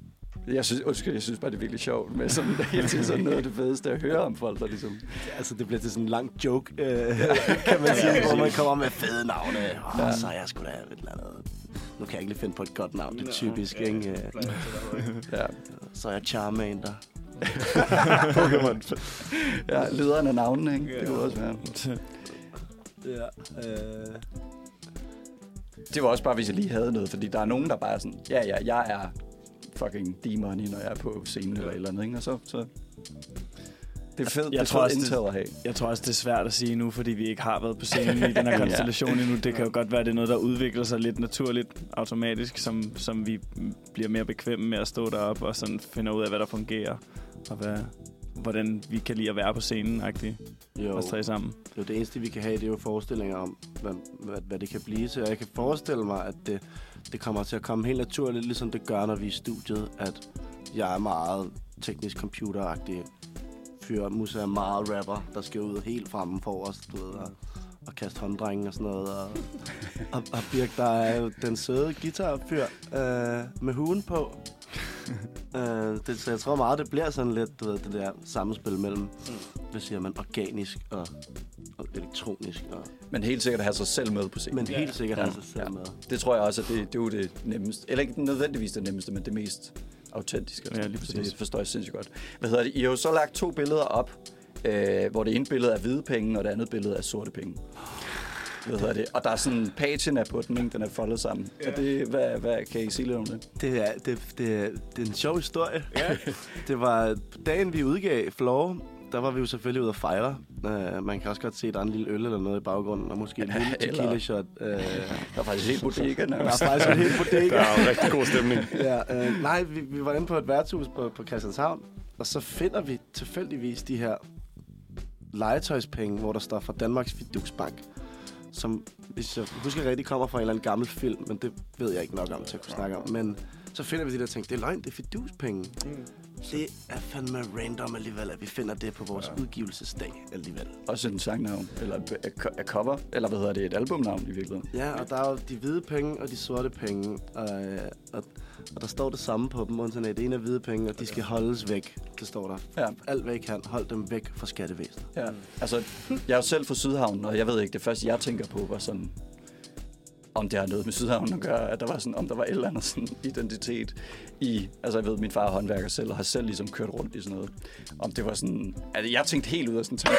Jeg synes, undskyld, jeg synes bare, det er virkelig sjovt med sådan, hele tiden sådan noget af det fedeste at høre om folk, der ligesom... altså, det bliver til sådan en lang joke, øh, kan man sige, hvor man kommer med fede navne. Oh, Ja. Så er jeg skulle da et eller andet. Nu kan jeg ikke lige finde på et godt navn, det er typisk, ja, ikke? ja, Så er jeg Charmander. Pokémon. ja lederen af navnene, ikke? Det kunne også være. Ja, øh, Det var også bare, hvis jeg lige havde noget, fordi der er nogen, der bare er sådan, ja, ja, jeg er fucking D-money, når jeg er på scenen eller et eller andet, ikke? Og så, så det er fedt, Jeg det tror også, det- at have. Jeg tror også, det er svært at sige nu, fordi vi ikke har været på scenen i den her konstellation endnu. Det kan jo godt være, det er noget, der udvikler sig lidt naturligt, automatisk, som, som vi bliver mere bekvemme med at stå deroppe og sådan finder ud af, hvad der fungerer, og hvad, hvordan vi kan lide at være på scenen, agtigt, jo. os tre sammen. Det jo det eneste, vi kan have, det er jo forestillinger om, hvad, hvad, hvad det kan blive til. Og jeg kan forestille mig, at det, det kommer til at komme helt naturligt, ligesom det gør, når vi er i studiet, at jeg er meget teknisk computeragtig fyr. Musa er meget rapper, der skal ud helt fremme for os, du ved, og, og kaste hånddrenge og sådan noget. Og, og, og Birk, der er jo den søde guitarfyr øh, med huen på. øh, det, så jeg tror meget, det bliver sådan lidt, du ved, det der sammenspil mellem, hvad siger man, organisk og, og elektronisk. Og, Men helt sikkert at have sig selv med på scenen. men helt sikkert Ja. har sig selv Ja. med. Det tror jeg også, at det, det er jo det nemmeste. Eller ikke nødvendigvis det nemmeste, men det mest autentiske. Ja, lige præcis. det forstår jeg sindssygt godt. Hvad hedder det? I har jo så lagt to billeder op, øh, hvor det ene billede er hvide penge, og det andet billede er sorte penge. Hvad hedder det? Og der er sådan pagen er på den, ikke? Den er foldet sammen. Ja. Og det, hvad, hvad kan I sige lidt om det? Det er, det, det, det er en sjov historie. Ja. det var dagen, vi udgav Floor. Der var vi jo selvfølgelig ude at fejre. Uh, man kan også godt se, at der er en lille øl eller noget i baggrunden, og måske en lille tequila shot. Uh, Der er faktisk helt bodega der er faktisk en helt Der bodega. er jo rigtig god stemning. ja, uh, nej, vi, vi var inde på et værtshus på, på Christianshavn, og så finder vi tilfældigvis de her legetøjspenge, hvor der står fra Danmarks Fiduksbank, som, hvis jeg husker rigtigt, kommer fra en eller anden gammel film, men det ved jeg ikke nok om til at kunne snakke om. Men så finder vi de der ting, det er løgn, det er fiduspenge. Mm. Det er fandme random alligevel, at vi finder det på vores ja. udgivelsesdag alligevel. Også en sangnavn, eller et cover, eller hvad hedder det, et albumnavn i virkeligheden. Ja, og der er jo de hvide penge og de sorte penge, og, øh, og, og der står det samme på dem, undtagen at ene er hvide penge, og de skal holdes væk. Det står der. Ja. Alt hvad I kan, hold dem væk fra skattevæsenet. Ja, altså, jeg er jo selv fra Sydhavn, og jeg ved ikke, det første, jeg tænker på, var sådan om det har noget med Sydhavn at gøre, at der var sådan, om der var et eller andet sådan identitet i, altså jeg ved, min far er håndværker selv, og har selv ligesom kørt rundt i sådan noget. Om det var sådan, altså jeg tænkte helt ud af sådan tanke.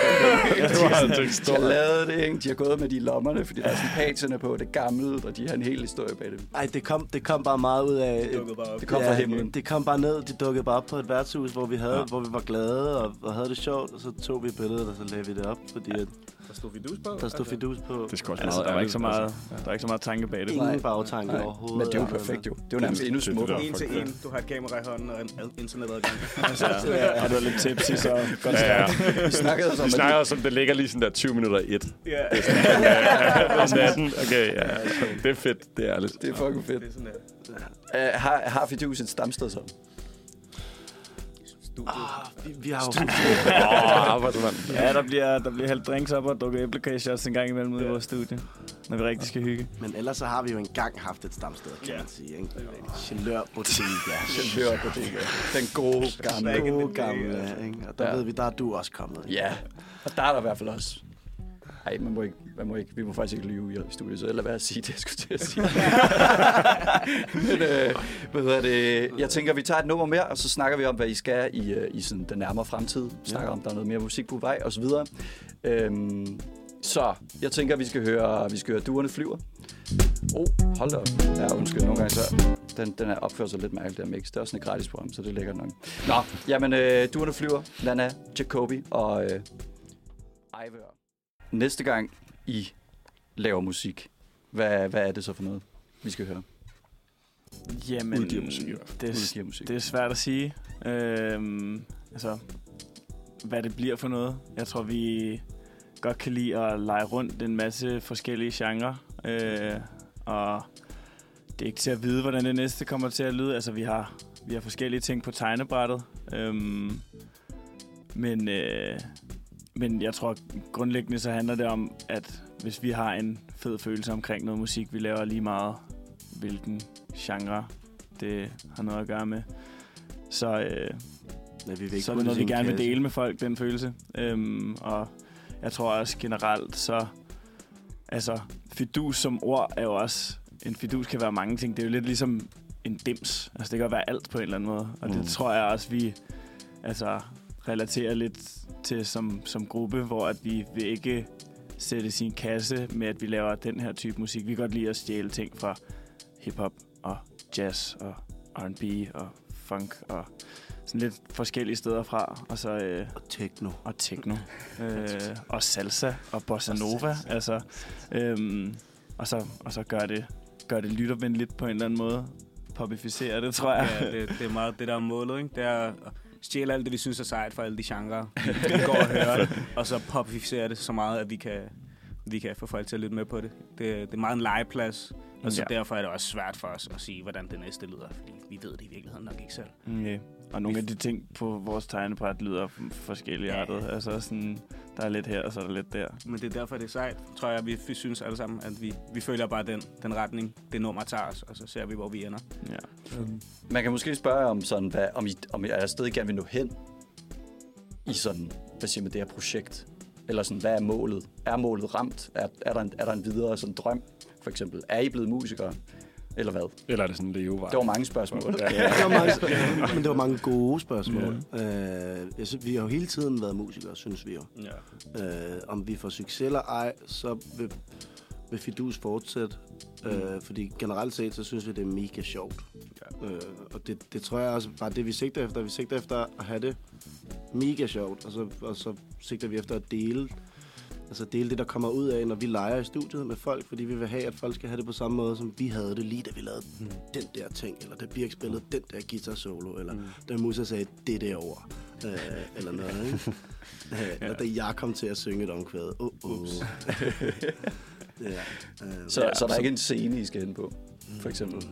Jeg tror, han tænkte de har lavet det, ikke? De har gået med de lommerne, fordi der er sådan patina på, det gammelt, og de har en hel historie bag det. Ej, det kom, det kom bare meget ud af... Det bare op. Det kom fra himlen. Det kom bare ned, det dukkede bare op på et værtshus, hvor vi, havde, Ja. ja. hvor vi var glade og, og havde det sjovt, og så tog vi billedet, og så lagde vi det op, fordi at Der stod fidus på. der stod fidus på. Det skal også Altså, meget der var ikke så meget, der var ikke så meget tanke bag det. Ingen Nej. bagtanke Nej, overhovedet. Men det er jo Altså. perfekt jo. Det er jo nærmest endnu er smukkere. En til en. Du har et kamera i hånden og en ad- internetadgang. Ja, og du er lidt tipsy, så godt Ja, ja. Vi snakkede altså Vi om, snakker at også om, det ligger lige sådan der 20 minutter i et. ja, Om natten. Okay, ja. Det er fedt. Det er ærligt. det er fucking fedt. det er sådan der. Uh, har, har Fidus et stamsted så? Studiet. Ah, vi, vi har jo... Åh, arbejdsmand. Ja, der bliver, der bliver hældt drinks op og drukket æblekageshots en gang imellem ude i vores studie. Når vi rigtig skal hygge. Men ellers så har vi jo engang haft et stamsted, kan Ja. man sige. Ikke? Chalør Bottega. På det. Den gode gamle. The Gode gamle, ikke? Og der Ja. ved vi, der er du også kommet. ikke? Ja, og der er der i hvert fald også. Nej, man må ikke, man må ikke, vi må faktisk ikke lyve i studiet, så lad være at sige det, jeg skulle til at sige. Men øh, hvad hedder det? Jeg tænker, vi tager et nummer mere, og så snakker vi om, hvad I skal i, øh, i sådan den nærmere fremtid. Snakker om, der er noget mere musik på vej, og så videre. Øhm, så jeg tænker, vi skal høre, vi skal høre Duerne flyver. Oh, hold da op. Ja, undskyld, nogle gange så... Den, den er opført sig lidt mærkeligt, der mix. Det er også sådan et gratis program, så det er lækkert nok. Nå, jamen, øh, Duerne flyver, Lana, Jacobi og øh, Ejvør. Næste gang I laver musik, hvad, hvad er det så for noget, vi skal høre? Jamen, Udgiver musik i hvert fald. det, Udgiver musik. det er svært at sige. Øhm, altså, hvad det bliver for noget. Jeg tror, vi godt kan lide at lege rundt en masse forskellige genrer. Øh, og det er ikke til at vide, hvordan det næste kommer til at lyde. Altså, vi har, vi har forskellige ting på tegnebrættet. Øhm, men, øh, men jeg tror, grundlæggende så handler det om, at hvis vi har en fed følelse omkring noget musik, vi laver lige meget, hvilken genre det har noget at gøre med, så, øh, Men vi vil så er det noget, vi gerne vil dele med folk, den følelse. Øhm, og jeg tror også generelt, så... Altså, fidus som ord er jo også... En fidus kan være mange ting. Det er jo lidt ligesom en dims. Altså, det kan være alt på en eller anden måde. Og det Mm. tror jeg også, vi altså, relaterer lidt til som, som gruppe, hvor at vi vil ikke sætte sin kasse med, at vi laver den her type musik. Vi kan godt lide at stjæle ting fra hiphop og jazz og R&B og funk og sådan lidt forskellige steder fra. Og så øh, Og techno. og techno. øh, og salsa og bossa nova. Altså, øhm, og, så, og så gør det, gør det lyttervenligt på en eller anden måde. Popificere det, tror jeg. Ja, det, det er meget det, der er målet, ikke? Det er stjæle alt det, vi synes er sejt fra alle de genrer. Vi går og hører og så popificere det så meget, at vi kan, vi kan få folk til at lytte med på det. Det, det er meget en legeplads, og så Ja. derfor er det også svært for os at sige, hvordan det næste lyder, fordi vi ved det i virkeligheden nok ikke selv. Okay. Og nogle af de ting på vores tegnebræt lyder forskellige Ja. artet. Altså sådan, der er lidt her, og så er der lidt der. Men det er derfor, det er sejt, tror jeg, vi, vi synes alle sammen, at vi, vi følger bare den, den retning, det nummer tager os, og så ser vi, hvor vi ender. Ja. Man kan måske spørge om, sådan, hvad, om, I, om I er stadig gerne vil nå hen i sådan, hvad siger man, det her projekt. Eller sådan, hvad er målet? Er målet ramt? Er, er, der, en, er der en videre sådan, drøm, for eksempel? Er I blevet musikere? Eller hvad? Eller er det sådan en levevej? Det var mange spørgsmål. Ja. Det var mange, men det var mange gode spørgsmål. Mm. Øh, synes, vi har jo hele tiden været musikere, synes vi jo. Ja. Øh, om vi får succes eller ej, så vil, vil Fidus fortsætte. Mm. Øh, fordi generelt set, så synes vi, det er mega sjovt. Ja. Øh, og det, det tror jeg også bare det, vi sigter efter. Vi sigter efter at have det mega sjovt, og så, og så sigter vi efter at dele Altså dele det, der kommer ud af, når vi leger i studiet med folk, fordi vi vil have, at folk skal have det på samme måde, som vi havde det lige, da vi lavede mm. den der ting, eller da Birk spillede den der guitar solo, eller mm. da Musa sagde det der ord, øh, eller noget, ikke? Øh, eller da jeg kom til at synge et omkvæd. Oh, oh. ja, øh, Så, Ja, så der er ikke en scene, I skal hen på, for eksempel?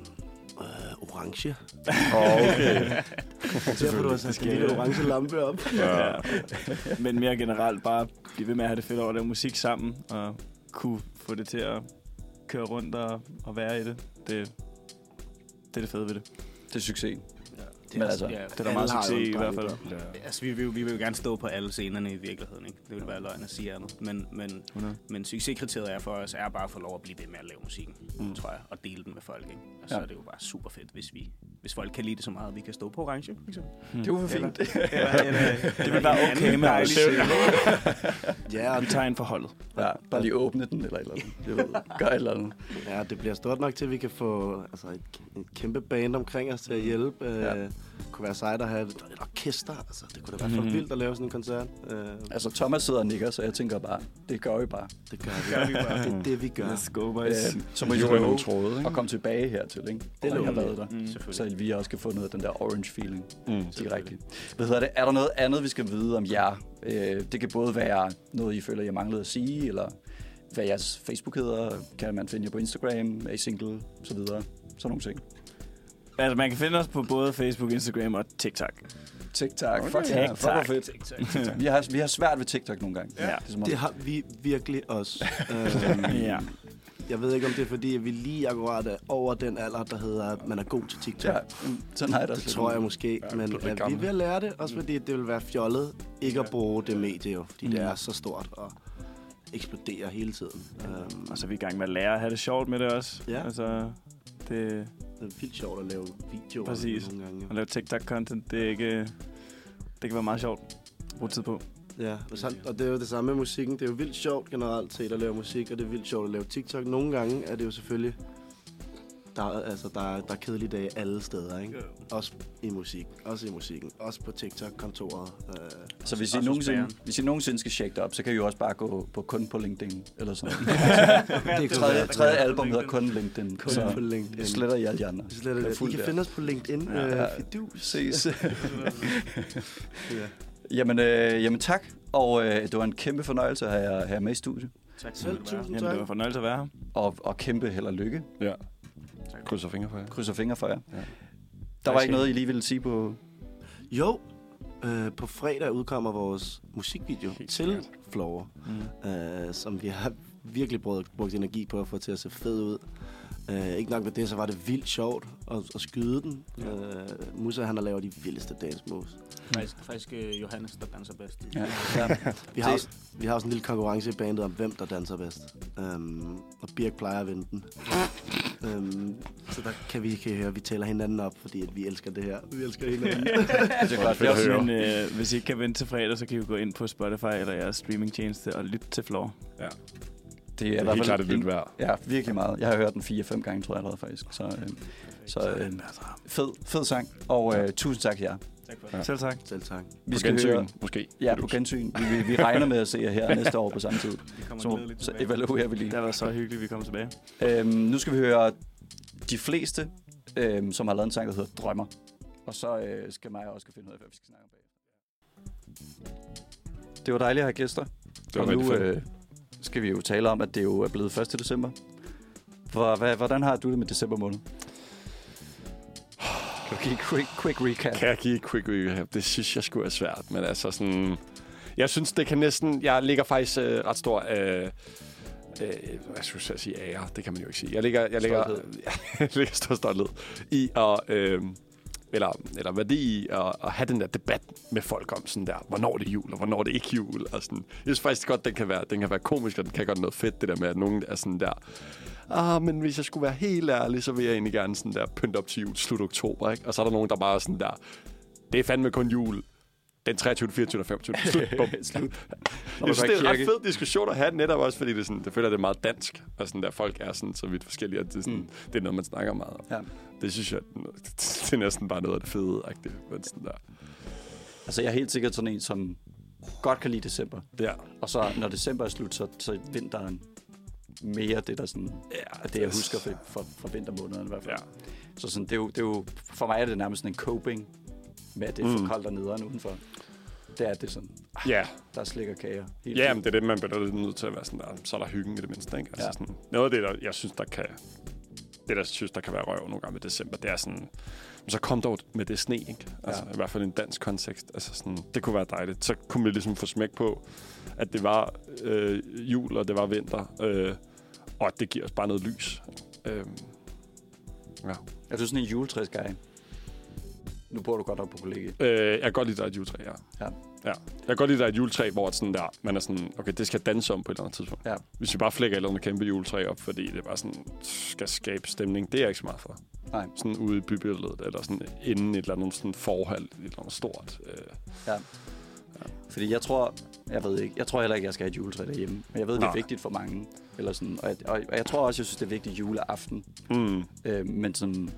Øh, orange. okay. Derfor du har sat en lille orange lampe op. ja. Men mere generelt bare blive ved med at have det fedt over at lave musik sammen, og kunne få det til at køre rundt og, og være i det. Det, det er det fede ved det. Det er succes. Men altså, Ja, Det er der meget succes i, hvert fald. Ja. Altså, vi, vil, vi vil jo gerne stå på alle scenerne i virkeligheden, ikke? Det vil være løgn at sige andet. Men, men, 100. men succeskriteriet er for os, er bare at få lov at blive ved med at lave musikken, mm. tror jeg, og dele den med folk, ikke? Og så Ja. er det jo bare super fedt, hvis, vi, hvis folk kan lide det så meget, at vi kan stå på orange, for eksempel. det var fint. Eller, eller, Det vil være okay med os. Ja, og Vi tager ind for holdet. Ja, bare lige åbne den eller et eller andet. Jeg ved, gør et eller andet. Ja, det bliver stort nok til, at vi kan få altså, et, et kæmpe band omkring os til at hjælpe. Ja. Ja. Øh, kunne være sejt at have et, et orkester. Altså, det kunne da være for Mhm. vildt at lave sådan en koncert. Øh, Altså, Thomas sidder og nikker, så jeg tænker bare, det gør vi bare. det gør vi. Gør vi bare. Det er det, vi gør. Let's go, Øh, boys. så må I Vi jo nogle tråde, ikke? at komme tilbage hertil, ikke? Det Det har været der. Mm. Selvfølgelig. Så vi også kan få noget af den der orange feeling Mm. direkte. Hvad hedder det? Er der noget andet, vi skal vide om jer? Øh, det kan både være noget, I føler, jeg manglede at sige, eller hvad jeres Facebook hedder, kan man finde jer på Instagram, A-Single, så videre. Sådan nogle ting. Altså, man kan finde os på både Facebook, Instagram og TikTok. TikTok. Okay. Fuck ja, fuck hvor TikTok. fedt. Vi har, vi har svært ved TikTok nogle gange. Ja. Det Det har vi virkelig også. øhm, Ja. Jeg ved ikke, om det er fordi, at vi lige akkurat er over den alder, der hedder, at man er god til TikTok. ja, sådan har jeg det Det tror jeg måske, Ja, men er at vi er at lære det, også fordi det vil være fjollet ikke at bruge det medie jo, fordi det Mm. er så stort og eksploderer hele tiden. Um, Og så er vi i gang med at lære at have det sjovt med det også. Ja. Altså, det, det er vildt sjovt at lave videoer Præcis. nogle gange. at lave TikTok-content, det er ikke... Det kan være meget sjovt at bruge tid på. Ja, og, så, og det er jo det samme med musikken. Det er jo vildt sjovt generelt set at lave musik, og det er vildt sjovt at lave TikTok. Nogle gange er det jo selvfølgelig... Der, er- altså, der, er, der er kedelige dage alle steder, ikke? Også i musik. Også i musikken. Også på TikTok-kontoret. Øh, Så hvis I, nogensinde, hvis I nogensinde skal tjekke det op, så kan I jo også bare gå på kun på LinkedIn, eller sådan noget. det tredje, tredje album hedder kun LinkedIn. Kun så på LinkedIn. det sletter I alle de andre. Det er slet, Kan I kan der. finde os på LinkedIn. Ja, Ja, ja. øh, Fidus. Ses. Ja. jamen, øh, jamen tak, og øh, det var en kæmpe fornøjelse at have jer, have jer med i studiet. Tak Selv tusind Jamen, tak. det var en fornøjelse at være her. Og, og kæmpe held og lykke. Ja. Krydser fingre for jer. Krydser fingre for jer. Ja. Der var ikke noget, I lige ville sige på... Jo, øh, på fredag udkommer vores musikvideo Helt til sikkert. Flower, Mm. øh, som vi har virkelig brugt, brugt energi på at få til at se fed ud. Øh, ikke nok med det, så var det vildt sjovt at, at skyde den. Ja. Øh, Musa, han har lavet de vildeste dance moves. Faktisk, faktisk uh, Johannes, der danser bedst. Ja. Ja. Vi, har også, vi har også en lille konkurrence i bandet om, hvem der danser bedst. Um, og Birk plejer at vinde den. um, så der kan vi kan I høre, at vi tæller hinanden op, fordi at vi elsker det her. Vi elsker hinanden. Det er godt. Det er også, Men øh, hvis I ikke kan vente til fredag, så kan I jo gå ind på Spotify eller jeres streamingtjeneste og lytte til Floor. Ja. Det Det er, er helt klart et vildt værd. Ja, virkelig meget. Jeg har hørt den 4-5 gange, tror jeg allerede faktisk. Så, øh, så øh, fed, fed sang, og øh, tusind tak til jer. Tak for Ja. det. Selv tak. Selv tak. Vi På skal gensyn, høre, måske. ja, på gensyn. Vi, vi, vi regner med at se jer her næste år på samme tid. Vi kommer Så, så evaluerer vi lige. Det været så hyggeligt, vi kom tilbage. Øhm, nu skal vi høre de fleste, øhm, som har lavet en sang, der hedder Drømmer. Og så øh, skal mig også finde ud af, hvad vi skal snakke om bag. Det var dejligt at have gæster. Det var og rigtig nu fedt. øh, skal vi jo tale om, at det jo er blevet 1. december. Hvordan har du det med december måned? Kan du give en quick, quick recap? Kan jeg give quick recap? Det synes jeg skulle er svært, men altså sådan... Jeg synes, det kan næsten... Jeg ligger faktisk øh, ret stor... Øh, øh, hvad skulle jeg sige? Ære. Det kan man jo ikke sige. Jeg ligger, jeg ligger, jeg ligger stor stolthed i at... Øh, eller, eller værdi i at, at have den der debat med folk om sådan der, hvornår det er jul, og hvornår det ikke er jul. Og sådan. Jeg synes faktisk godt, den kan være, den kan være komisk, og den kan godt noget fedt, det der med, at nogen er sådan der, ah, men hvis jeg skulle være helt ærlig, så vil jeg egentlig gerne sådan der pynte op til jul slut oktober, ikke? Og så er der nogen, der bare er sådan der, det er fandme kun jul den 23., 24. og 25. Slut. Bum. Slut. Jeg synes, det er en ret fed diskussion at have, netop også, fordi det, sådan, det føler, det er meget dansk, og sådan der folk er sådan så vidt forskellige, at det er, sådan, Mm. det er noget, man snakker meget om. Ja. Det synes jeg, det er næsten bare noget af det fede, men sådan der. Altså, jeg er helt sikkert sådan en, som godt kan lide december. Ja, Og så, når december er slut, så, så er vinteren mere det, der sådan, ja det, jeg husker fra, fra, fra vintermånederne i hvert fald. Ja. Så sådan, det, er jo, det er jo, for mig er det nærmest sådan en coping med, at det er for Mm. koldt og nederen udenfor. Det er det sådan, ja, der slikker kager. Helt Ja, men det er det, man bliver lidt nødt til at være sådan der. Så er der hyggen i det mindste, ikke? Altså Ja. sådan, noget af det, der, jeg synes, der kan... Det, der synes, der kan være røv nogle gange med december, det er sådan... Men så kom dog med det sne, ikke? Altså, ja. i hvert fald i en dansk kontekst. Altså sådan, det kunne være dejligt. Så kunne vi ligesom få smæk på, at det var øh, jul, og det var vinter. Øh, og at det giver os bare noget lys. Øh, ja. Er du sådan en juletræsguy? Nu bor du godt nok på kollegiet. Øh, jeg kan godt lide, at der er et juletræ, ja. Ja. ja. Jeg kan godt lide, at der er et juletræ, hvor sådan der, man er sådan, okay, det skal danse om på et eller andet tidspunkt. Ja. Hvis vi bare flækker et eller andet kæmpe juletræ op, fordi det bare sådan skal skabe stemning, det er jeg ikke så meget for. Nej. Sådan ude i bybilledet, eller sådan inden et eller andet sådan forhold, et eller andet stort. Øh, Ja. Fordi jeg tror, jeg ved ikke, jeg tror heller ikke, jeg skal have et juletræ derhjemme. Men jeg ved, det er Nej. vigtigt for mange. Eller sådan, og, jeg, og, og jeg tror også, jeg synes, det er vigtigt juleaften. mm, Øh, men sådan,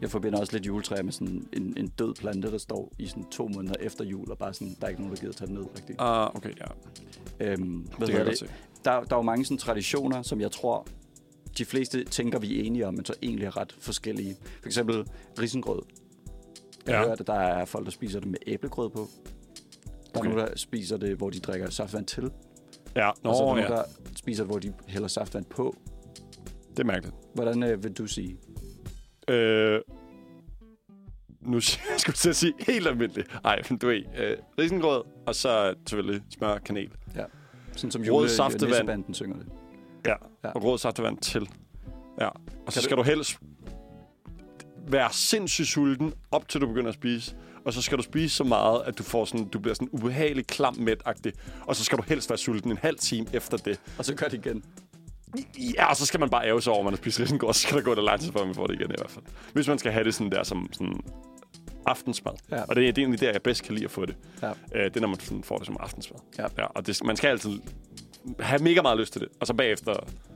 jeg forbinder også lidt juletræ med sådan en, en død plante, der står i sådan to måneder efter jul, og bare sådan, der er ikke nogen, der gider tage den ned. Rigtig. ah, okay, ja. Øhm, hvad Det kan det? se. Der, der er jo mange sådan traditioner, som jeg tror, de fleste tænker, vi er enige om, men så egentlig er ret forskellige. For eksempel risengrød. Jeg Ja. hørte, at der er folk, der spiser det med æblegrød på. Der Okay. er nogen, der spiser det, hvor de drikker saftvand til. Ja, Nå, og så er der nogen, ja. der spiser, hvor de hælder saftvand på. Det er mærkeligt. Hvordan øh, vil du sige? Øh, nu skal jeg skulle at sige helt almindeligt. Nej, men du ved, øh, risengrød, og så selvfølgelig smør og kanel. Sådan som jule, saftevand. synger det. Ja, Ja. ja. og rød saftevand til. Ja, og så Kan skal du helst være sindssygt sulten, op til du begynder at spise. Og så skal du spise så meget, at du, får sådan, du bliver sådan ubehagelig klam mæt Og så skal du helst være sulten en halv time efter det. Og så gør det igen. Ja, og så skal man bare æve sig over, at man har spist risengrød. Så skal der gå der lang tid, før man får det igen i hvert fald. Hvis man skal have det sådan der som sådan aftensmad. Ja. Og det er, det er egentlig der, jeg bedst kan lide at få det. Ja. Øh, det er, når man sådan får det som aftensmad. Ja. ja og det, man skal altid have mega meget lyst til det. Og så bagefter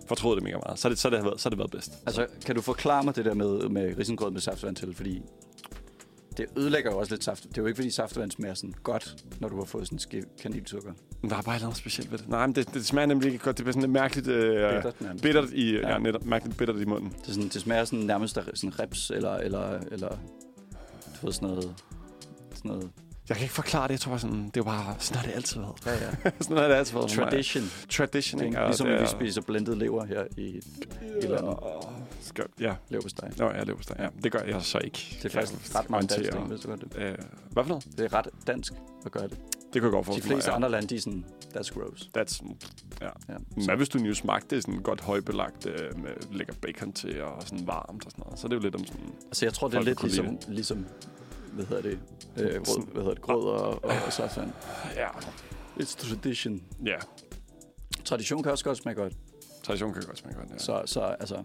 fortryde det mega meget. Så det, så er det, været, så er det været bedst. Altså, kan du forklare mig det der med, med risengrød med saftvand til? Fordi det ødelægger jo også lidt saft. Det er jo ikke, fordi saftvand smager sådan godt, når du har fået sådan en skive kanelsukker. Men der er bare et eller andet specielt ved det. Nej, men det, det smager nemlig ikke godt. Det bliver sådan lidt mærkeligt... Øh, Bittert nærmest. bittert i, ja. Ja. netop, mærkeligt bittert i munden. Det, er sådan, det smager sådan nærmest af sådan reps, eller, eller, eller du ved, sådan noget, sådan noget Jeg kan ikke forklare det. Jeg tror bare sådan, det er jo bare... Sådan har det altid været. ja, ja. sådan har det altid været. for mig. tradition. Tradition, ikke? Ligesom det vi er- spiser blendet lever her i i landet. Skal, ja, Leverpostej. Nå, jeg lever Ja, det gør jeg så ikke. Det er faktisk ret meget dansk, ting, hvis du godt det. Øh, hvad for noget? Det er ret dansk at gøre det. Det kan jeg godt De forestille mig. fleste ja. andre lande, de er sådan, that's gross. That's, ja. Ja. Men hvis du nu smagte det sådan godt højbelagt øh, med lækker bacon til og sådan varmt og sådan noget? Så er det jo lidt om sådan... Altså, jeg tror, det er lidt kunne lide ligesom, ligesom, hvad hedder det, øh, rød, hvad hedder det, grød og, og, og saftvand. Ja. It's tradition. Ja. Tradition kan også godt smage godt. Tradition kan godt smage godt, ja. Så, så, altså,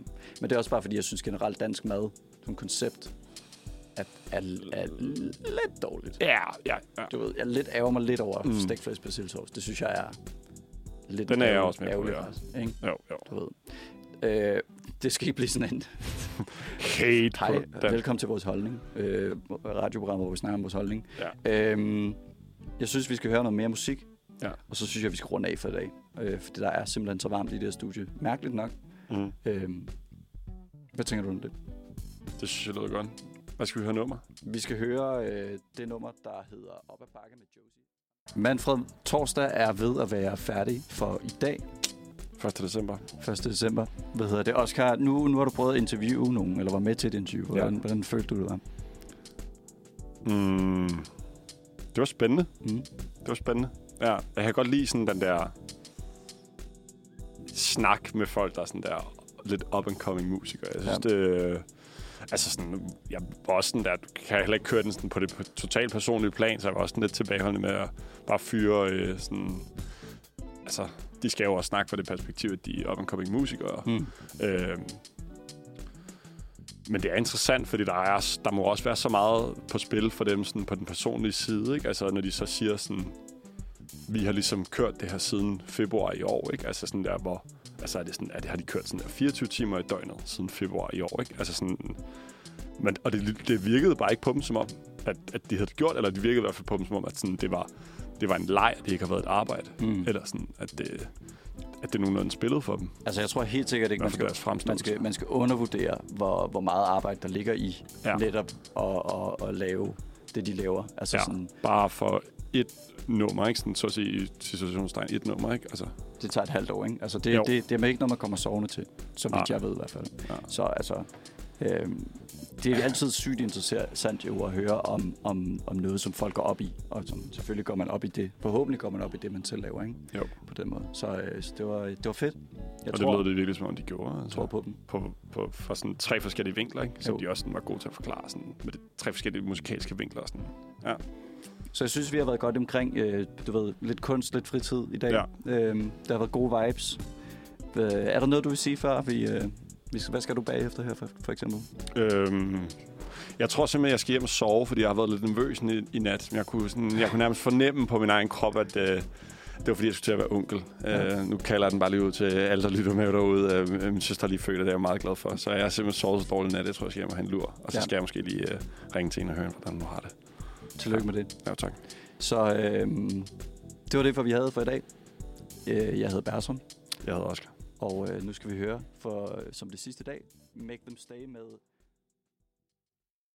men det er også bare, fordi jeg synes generelt, dansk mad som koncept er, er, er lidt dårligt. Ja, ja, ja. Du ved, jeg lidt ærger mig lidt over Mm. stegflæs persillesovs. Det synes jeg er lidt Den er jeg også med på, ja. faktisk, ikke? Jo, jo. Du ved. Øh, det skal ikke blive sådan en Hate hej, velkommen til vores holdning. Øh, radioprogram, hvor vi snakker om vores holdning. Ja. Øhm, jeg synes, vi skal høre noget mere musik. Ja. Og så synes jeg, vi skal runde af for i dag. Øh, fordi der er simpelthen så varmt i det her studie. Mærkeligt nok. Mm. Øhm, hvad tænker du om det? Det synes jeg lyder godt. Hvad skal vi høre nummer? Vi skal høre øh, det nummer, der hedder Op ad bakke med Josie. Manfred, torsdag er ved at være færdig for i dag, 1. december. 1. december. Hvad hedder det? Oscar, nu, nu har du prøvet at interviewe nogen, eller var med til et interview. Hvordan, Ja. hvordan følte du det var? Mm. Det var spændende. Mm. Det var spændende. Ja, jeg kan godt lide sådan den der snak med folk, der er sådan der lidt up-and-coming musikere. Jeg synes, Ja. det... øh, Altså sådan, jeg var også sådan der, du kan heller ikke køre den sådan på det totalt personlige plan, så jeg var også sådan lidt tilbageholdende med at bare fyre øh, sådan... Altså, de skal jo også snakke fra det perspektiv, at de er up-and-coming musikere. Mm. Øh, men det er interessant, fordi der, er, der må også være så meget på spil for dem sådan på den personlige side. Ikke? Altså, når de så siger sådan, vi har ligesom kørt det her siden februar i år. Ikke? Altså sådan der, hvor altså er det sådan, er det, har de kørt sådan der 24 timer i døgnet siden februar i år. Ikke? Altså sådan, men, og det, det virkede bare ikke på dem som om, at, at de havde det gjort, eller det virkede i hvert fald på dem som om, at sådan, det, var, det var en leg, det ikke har været et arbejde. Mm. Eller sådan, at det, at det nogenlunde spillede for dem. Altså, jeg tror helt sikkert ikke, man skal, man skal, man skal undervurdere, hvor, hvor meget arbejde der ligger i Ja. netop at, at, at lave det, de laver. Altså Ja. sådan, Bare for et nummer, ikke? Sådan, så at sige, situationstegn, et nummer, ikke? Altså, det tager et halvt år, ikke? Altså, det, Jo. det, det er ikke noget, man kommer sovende til, som vidt jeg ved i hvert fald. ja. Så altså, øhm, det er altid sygt interessant jo at høre om, om, om noget, som folk går op i. Og som, selvfølgelig går man op i det. Forhåbentlig går man op i det, man selv laver, ikke? Jo. På den måde. Så, øh, så det, var, det var fedt. Jeg og tror, det lød det virkelig, som om de gjorde. Altså, tror på dem. på, på, fra sådan tre forskellige vinkler, ikke? som Jo. de også sådan var gode til at forklare. Sådan, med de tre forskellige musikalske vinkler. Og sådan. Ja. Så jeg synes, vi har været godt omkring, øh, du ved, lidt kunst, lidt fritid i dag. Ja. Øhm, der har været gode vibes. Øh, er der noget, du vil sige før? Vi, øh, vi skal, hvad skal du bagefter her, for, for eksempel? Øhm, jeg tror simpelthen, jeg skal hjem og sove, fordi jeg har været lidt nervøs i, i nat. Jeg kunne, sådan, jeg kunne nærmest fornemme på min egen krop, at øh, det var fordi, jeg skulle til at være onkel. Ja. Øh, nu kalder jeg den bare lige ud til alle, der lytter med derude. Øh, min søster er lige født, og det er jeg meget glad for. Så jeg har simpelthen sovet så dårligt nat, jeg tror, jeg skal hjem og en lur. Og så Ja. skal jeg måske lige øh, ringe til en og høre, hvordan du har det. Tillykke med det. Ja, tak. Så øh, det var det, for vi havde for i dag. Øh, jeg hedder Berson, Jeg hedder Oscar. og øh, nu skal vi høre for, øh, som det sidste dag, Make Them Stay med